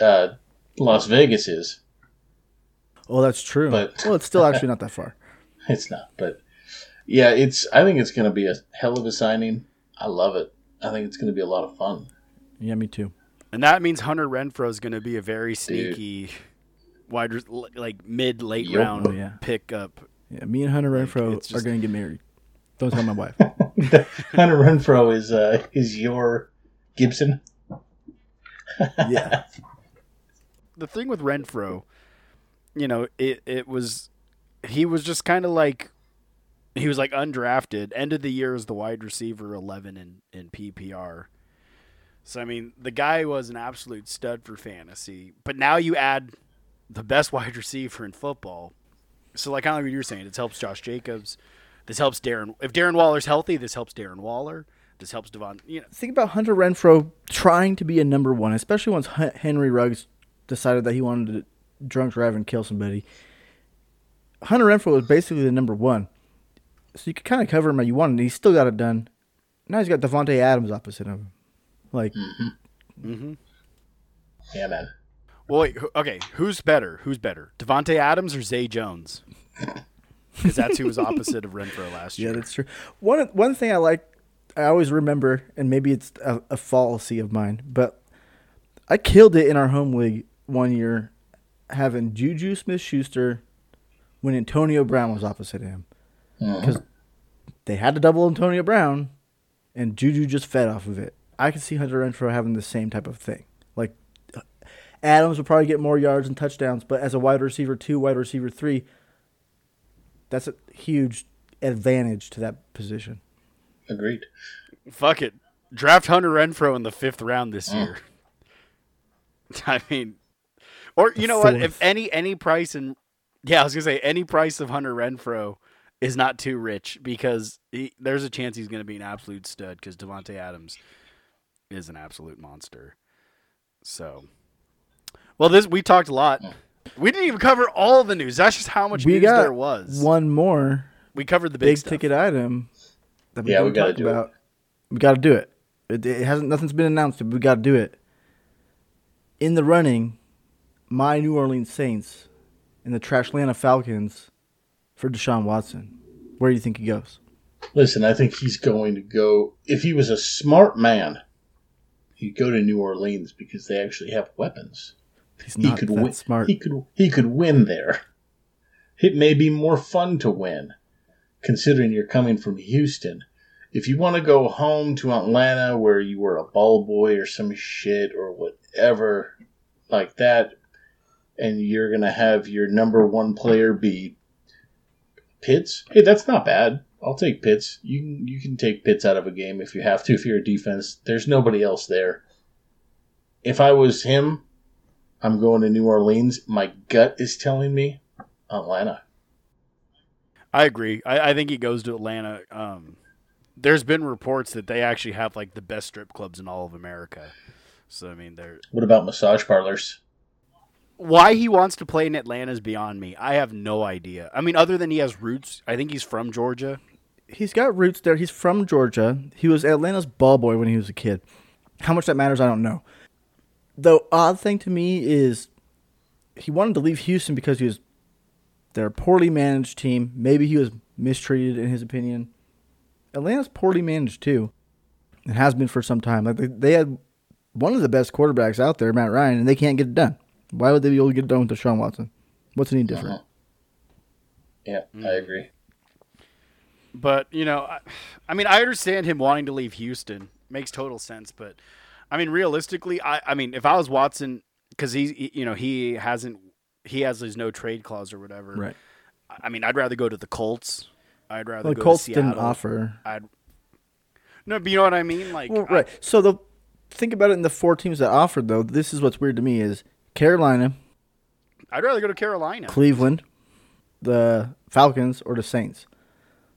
uh, Las Vegas is. Oh, that's true. but- well, it's still actually not that far. It's not, but yeah, it's. I think it's going to be a hell of a signing. I love it. I think it's going to be a lot of fun. Yeah, me too. And that means Hunter Renfrow is going to be a very sneaky wide, like mid late Yup. round Oh, yeah. pickup. Yeah, me and Hunter Renfrow it's are going to get married. Don't tell my wife. Hunter Renfrow is uh, is your Gibson. yeah, The thing with Renfrow, you know, it it was he was just kind of like he was like undrafted. End of the year as the wide receiver eleven in in PPR. So I mean, the guy was an absolute stud for fantasy. But now you add the best wide receiver in football. So like kind of like what you're saying, it helps Josh Jacobs. This helps Darren. If Darren Waller's healthy, this helps Darren Waller. This helps Devon. You know, think about Hunter Renfrow trying to be a number one, especially once Henry Ruggs decided that he wanted to drunk drive and kill somebody. Hunter Renfrow was basically the number one, so you could kind of cover him how you wanted. and He still got it done. Now he's got Davante Adams opposite him. Like, mm-hmm Yeah, man. Well, wait, okay, who's better? Who's better, Davante Adams or Zay Jones? Because that's who was opposite of Renfrow last year. yeah, that's true. One one thing I like, I always remember, and maybe it's a, a fallacy of mine, but I killed it in our home league one year, having Juju Smith Schuster when Antonio Brown was opposite him. because they had to double Antonio Brown, and Juju just fed off of it. I could see Hunter Renfrow having the same type of thing. Like Adams would probably get more yards and touchdowns, but as a wide receiver two, wide receiver three, that's a huge advantage to that position. Agreed. Fuck it, draft Hunter Renfrow in the fifth round this mm. year. I mean, or you know what? If any any price in, yeah, I was gonna say any price of Hunter Renfrow is not too rich because he, there's a chance he's gonna be an absolute stud because Davante Adams is an absolute monster. So, well, this we talked a lot. Hmm. We didn't even cover all the news. That's just how much we news got there was. one more we covered the big, big ticket item that we Yeah, we gotta talk do it. We got to do it. it. It hasn't. Nothing's been announced, but we got to do it. In the running, my New Orleans Saints and the Trash Trashlana Falcons for Deshaun Watson. Where do you think he goes? Listen, I think he's going to go. If he was a smart man, he'd go to New Orleans because they actually have weapons. He's He could win. smart. He could. He could win there. It may be more fun to win, considering you're coming from Houston. If you want to go home to Atlanta, where you were a ball boy or some shit or whatever like that, and you're gonna have your number one player be Pitts. Hey, that's not bad. I'll take Pitts. You can you can take Pitts out of a game if you have to. If you're a defense, there's nobody else there. If I was him, I'm going to New Orleans. My gut is telling me Atlanta. I agree. I, I think he goes to Atlanta. Um, there's been reports that they actually have like the best strip clubs in all of America. So I mean, they're What about massage parlors? why he wants to play in Atlanta is beyond me. I have no idea. I mean, other than he has roots, I think he's from Georgia. He's got roots there. He's from Georgia. He was Atlanta's ball boy when he was a kid. How much that matters, I don't know. The odd thing to me is he wanted to leave Houston because he was they're a poorly managed team. Maybe he was mistreated in his opinion. Atlanta's poorly managed too. It has been for some time. Like they, they had one of the best quarterbacks out there, Matt Ryan, and they can't get it done. Why would they be able to get it done with Deshaun Watson? What's any different? Mm-hmm. Yeah, mm-hmm. I agree. But you know, I, I mean, I understand him wanting to leave Houston. Makes total sense. But I mean, realistically, I, I mean, if I was Watson, because he- you know he hasn't he has his no trade clause or whatever. Right. I mean, I'd rather go to the Colts. I'd rather Well, go the Colts to Seattle. didn't offer. I'd no, but you know what I mean. Like, Well, I- right. So the think about it in the four teams that offered though. This is what's weird to me is Carolina, I'd rather go to Carolina. Cleveland, the Falcons, or the Saints.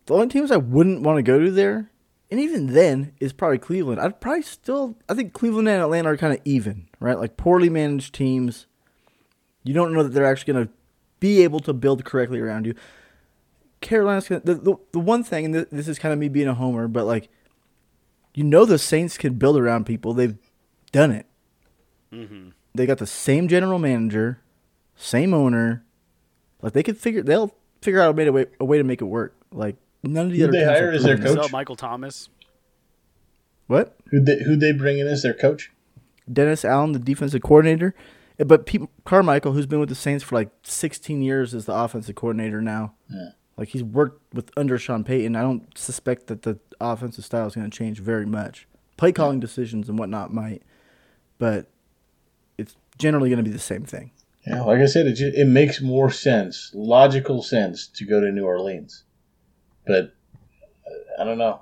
The only teams I wouldn't want to go to there, and even then, is probably Cleveland. I'd probably still, I think Cleveland and Atlanta are kind of even, right? Like poorly managed teams. You don't know that they're actually going to be able to build correctly around you. Carolina's gonna, the, the the one thing, and this is kind of me being a homer, but like, you know, the Saints can build around people. They've done it. Mm-hmm. They got the same general manager, same owner. Like they could figure, they'll figure out a way to way, a way to make it work. Like none of the Who'd other they teams hire are as their proven coach? So Michael Thomas. What? Who they who they bring in as their coach? Dennis Allen, the defensive coordinator, Uh, but Pete Carmichael, who's been with the Saints for like 16 years, is the offensive coordinator now. Yeah. Like he's worked with under Sean Payton. I don't suspect that the offensive style is going to change very much. Play calling decisions and whatnot might, but it's generally going to be the same thing. Yeah, like I said, it just, it makes more sense, logical sense, to go to New Orleans, but uh, I don't know.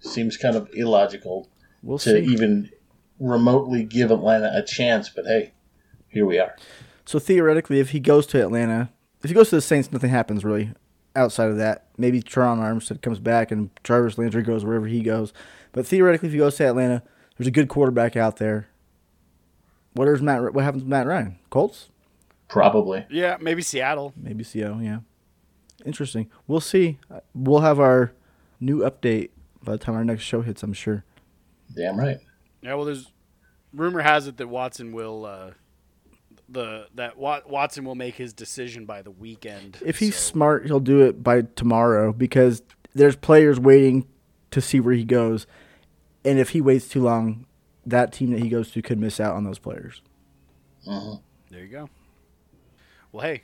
Seems kind of illogical We'll to see. even remotely give Atlanta a chance, but hey, here we are. So theoretically, if he goes to Atlanta, if he goes to the Saints, nothing happens really outside of that. Maybe Terron Armstead comes back and Jarvis Landry goes wherever he goes. But theoretically, if he goes to Atlanta, there's a good quarterback out there. What is Matt? What happens with Matt Ryan? Colts? Probably. Yeah, maybe Seattle. Maybe Seattle. Yeah. Interesting. We'll see. Uh, We'll have our new update by the time our next show hits. I'm sure. Damn right. Yeah, well, there's rumor has it that Watson will uh, the that Wat, Watson will make his decision by the weekend. If he's so- smart, he'll do it by tomorrow because there's players waiting to see where he goes, and if he waits too long, that team that he goes to could miss out on those players. Mhm. there you go. Well, hey,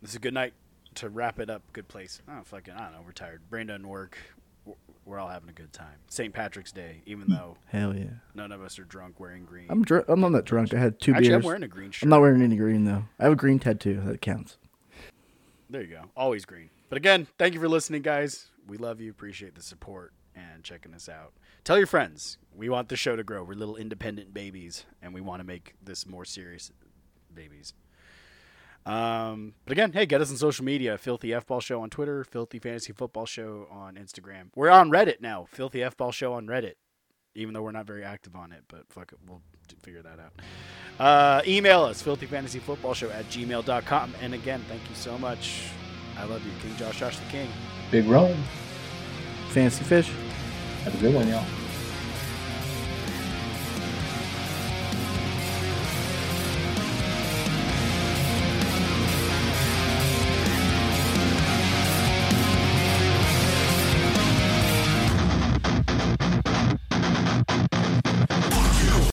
this is a good night to wrap it up. Good place. Oh, fucking, I don't know. We're tired. Brain doesn't work. We're- all having a good time. St. Patrick's Day, even mm, though Hell yeah! none of us are drunk wearing green. I'm dr- I'm not that drunk. I had two Actually, beers. I'm wearing a green shirt. I'm not wearing any green though. I have a green tattoo that counts. There you go. Always green. But again, thank you for listening, guys. We love you. Appreciate the support and checking us out. Tell your friends. We want the show to grow. We're little independent babies, and we want to make this more serious babies. Um, but again, hey, get us on social media. Filthy F Ball Show on Twitter, Filthy Fantasy Football Show on Instagram. We're on Reddit now. Filthy F Ball Show on Reddit. Even though we're not very active on it, but fuck it, we'll figure that out. Uh, email us, filthyfantasyfootballshow at gmail.com. And again, thank you so much. I love you, King Josh, Josh the King. Big Rome. Fancy fish. Have a good one, y'all.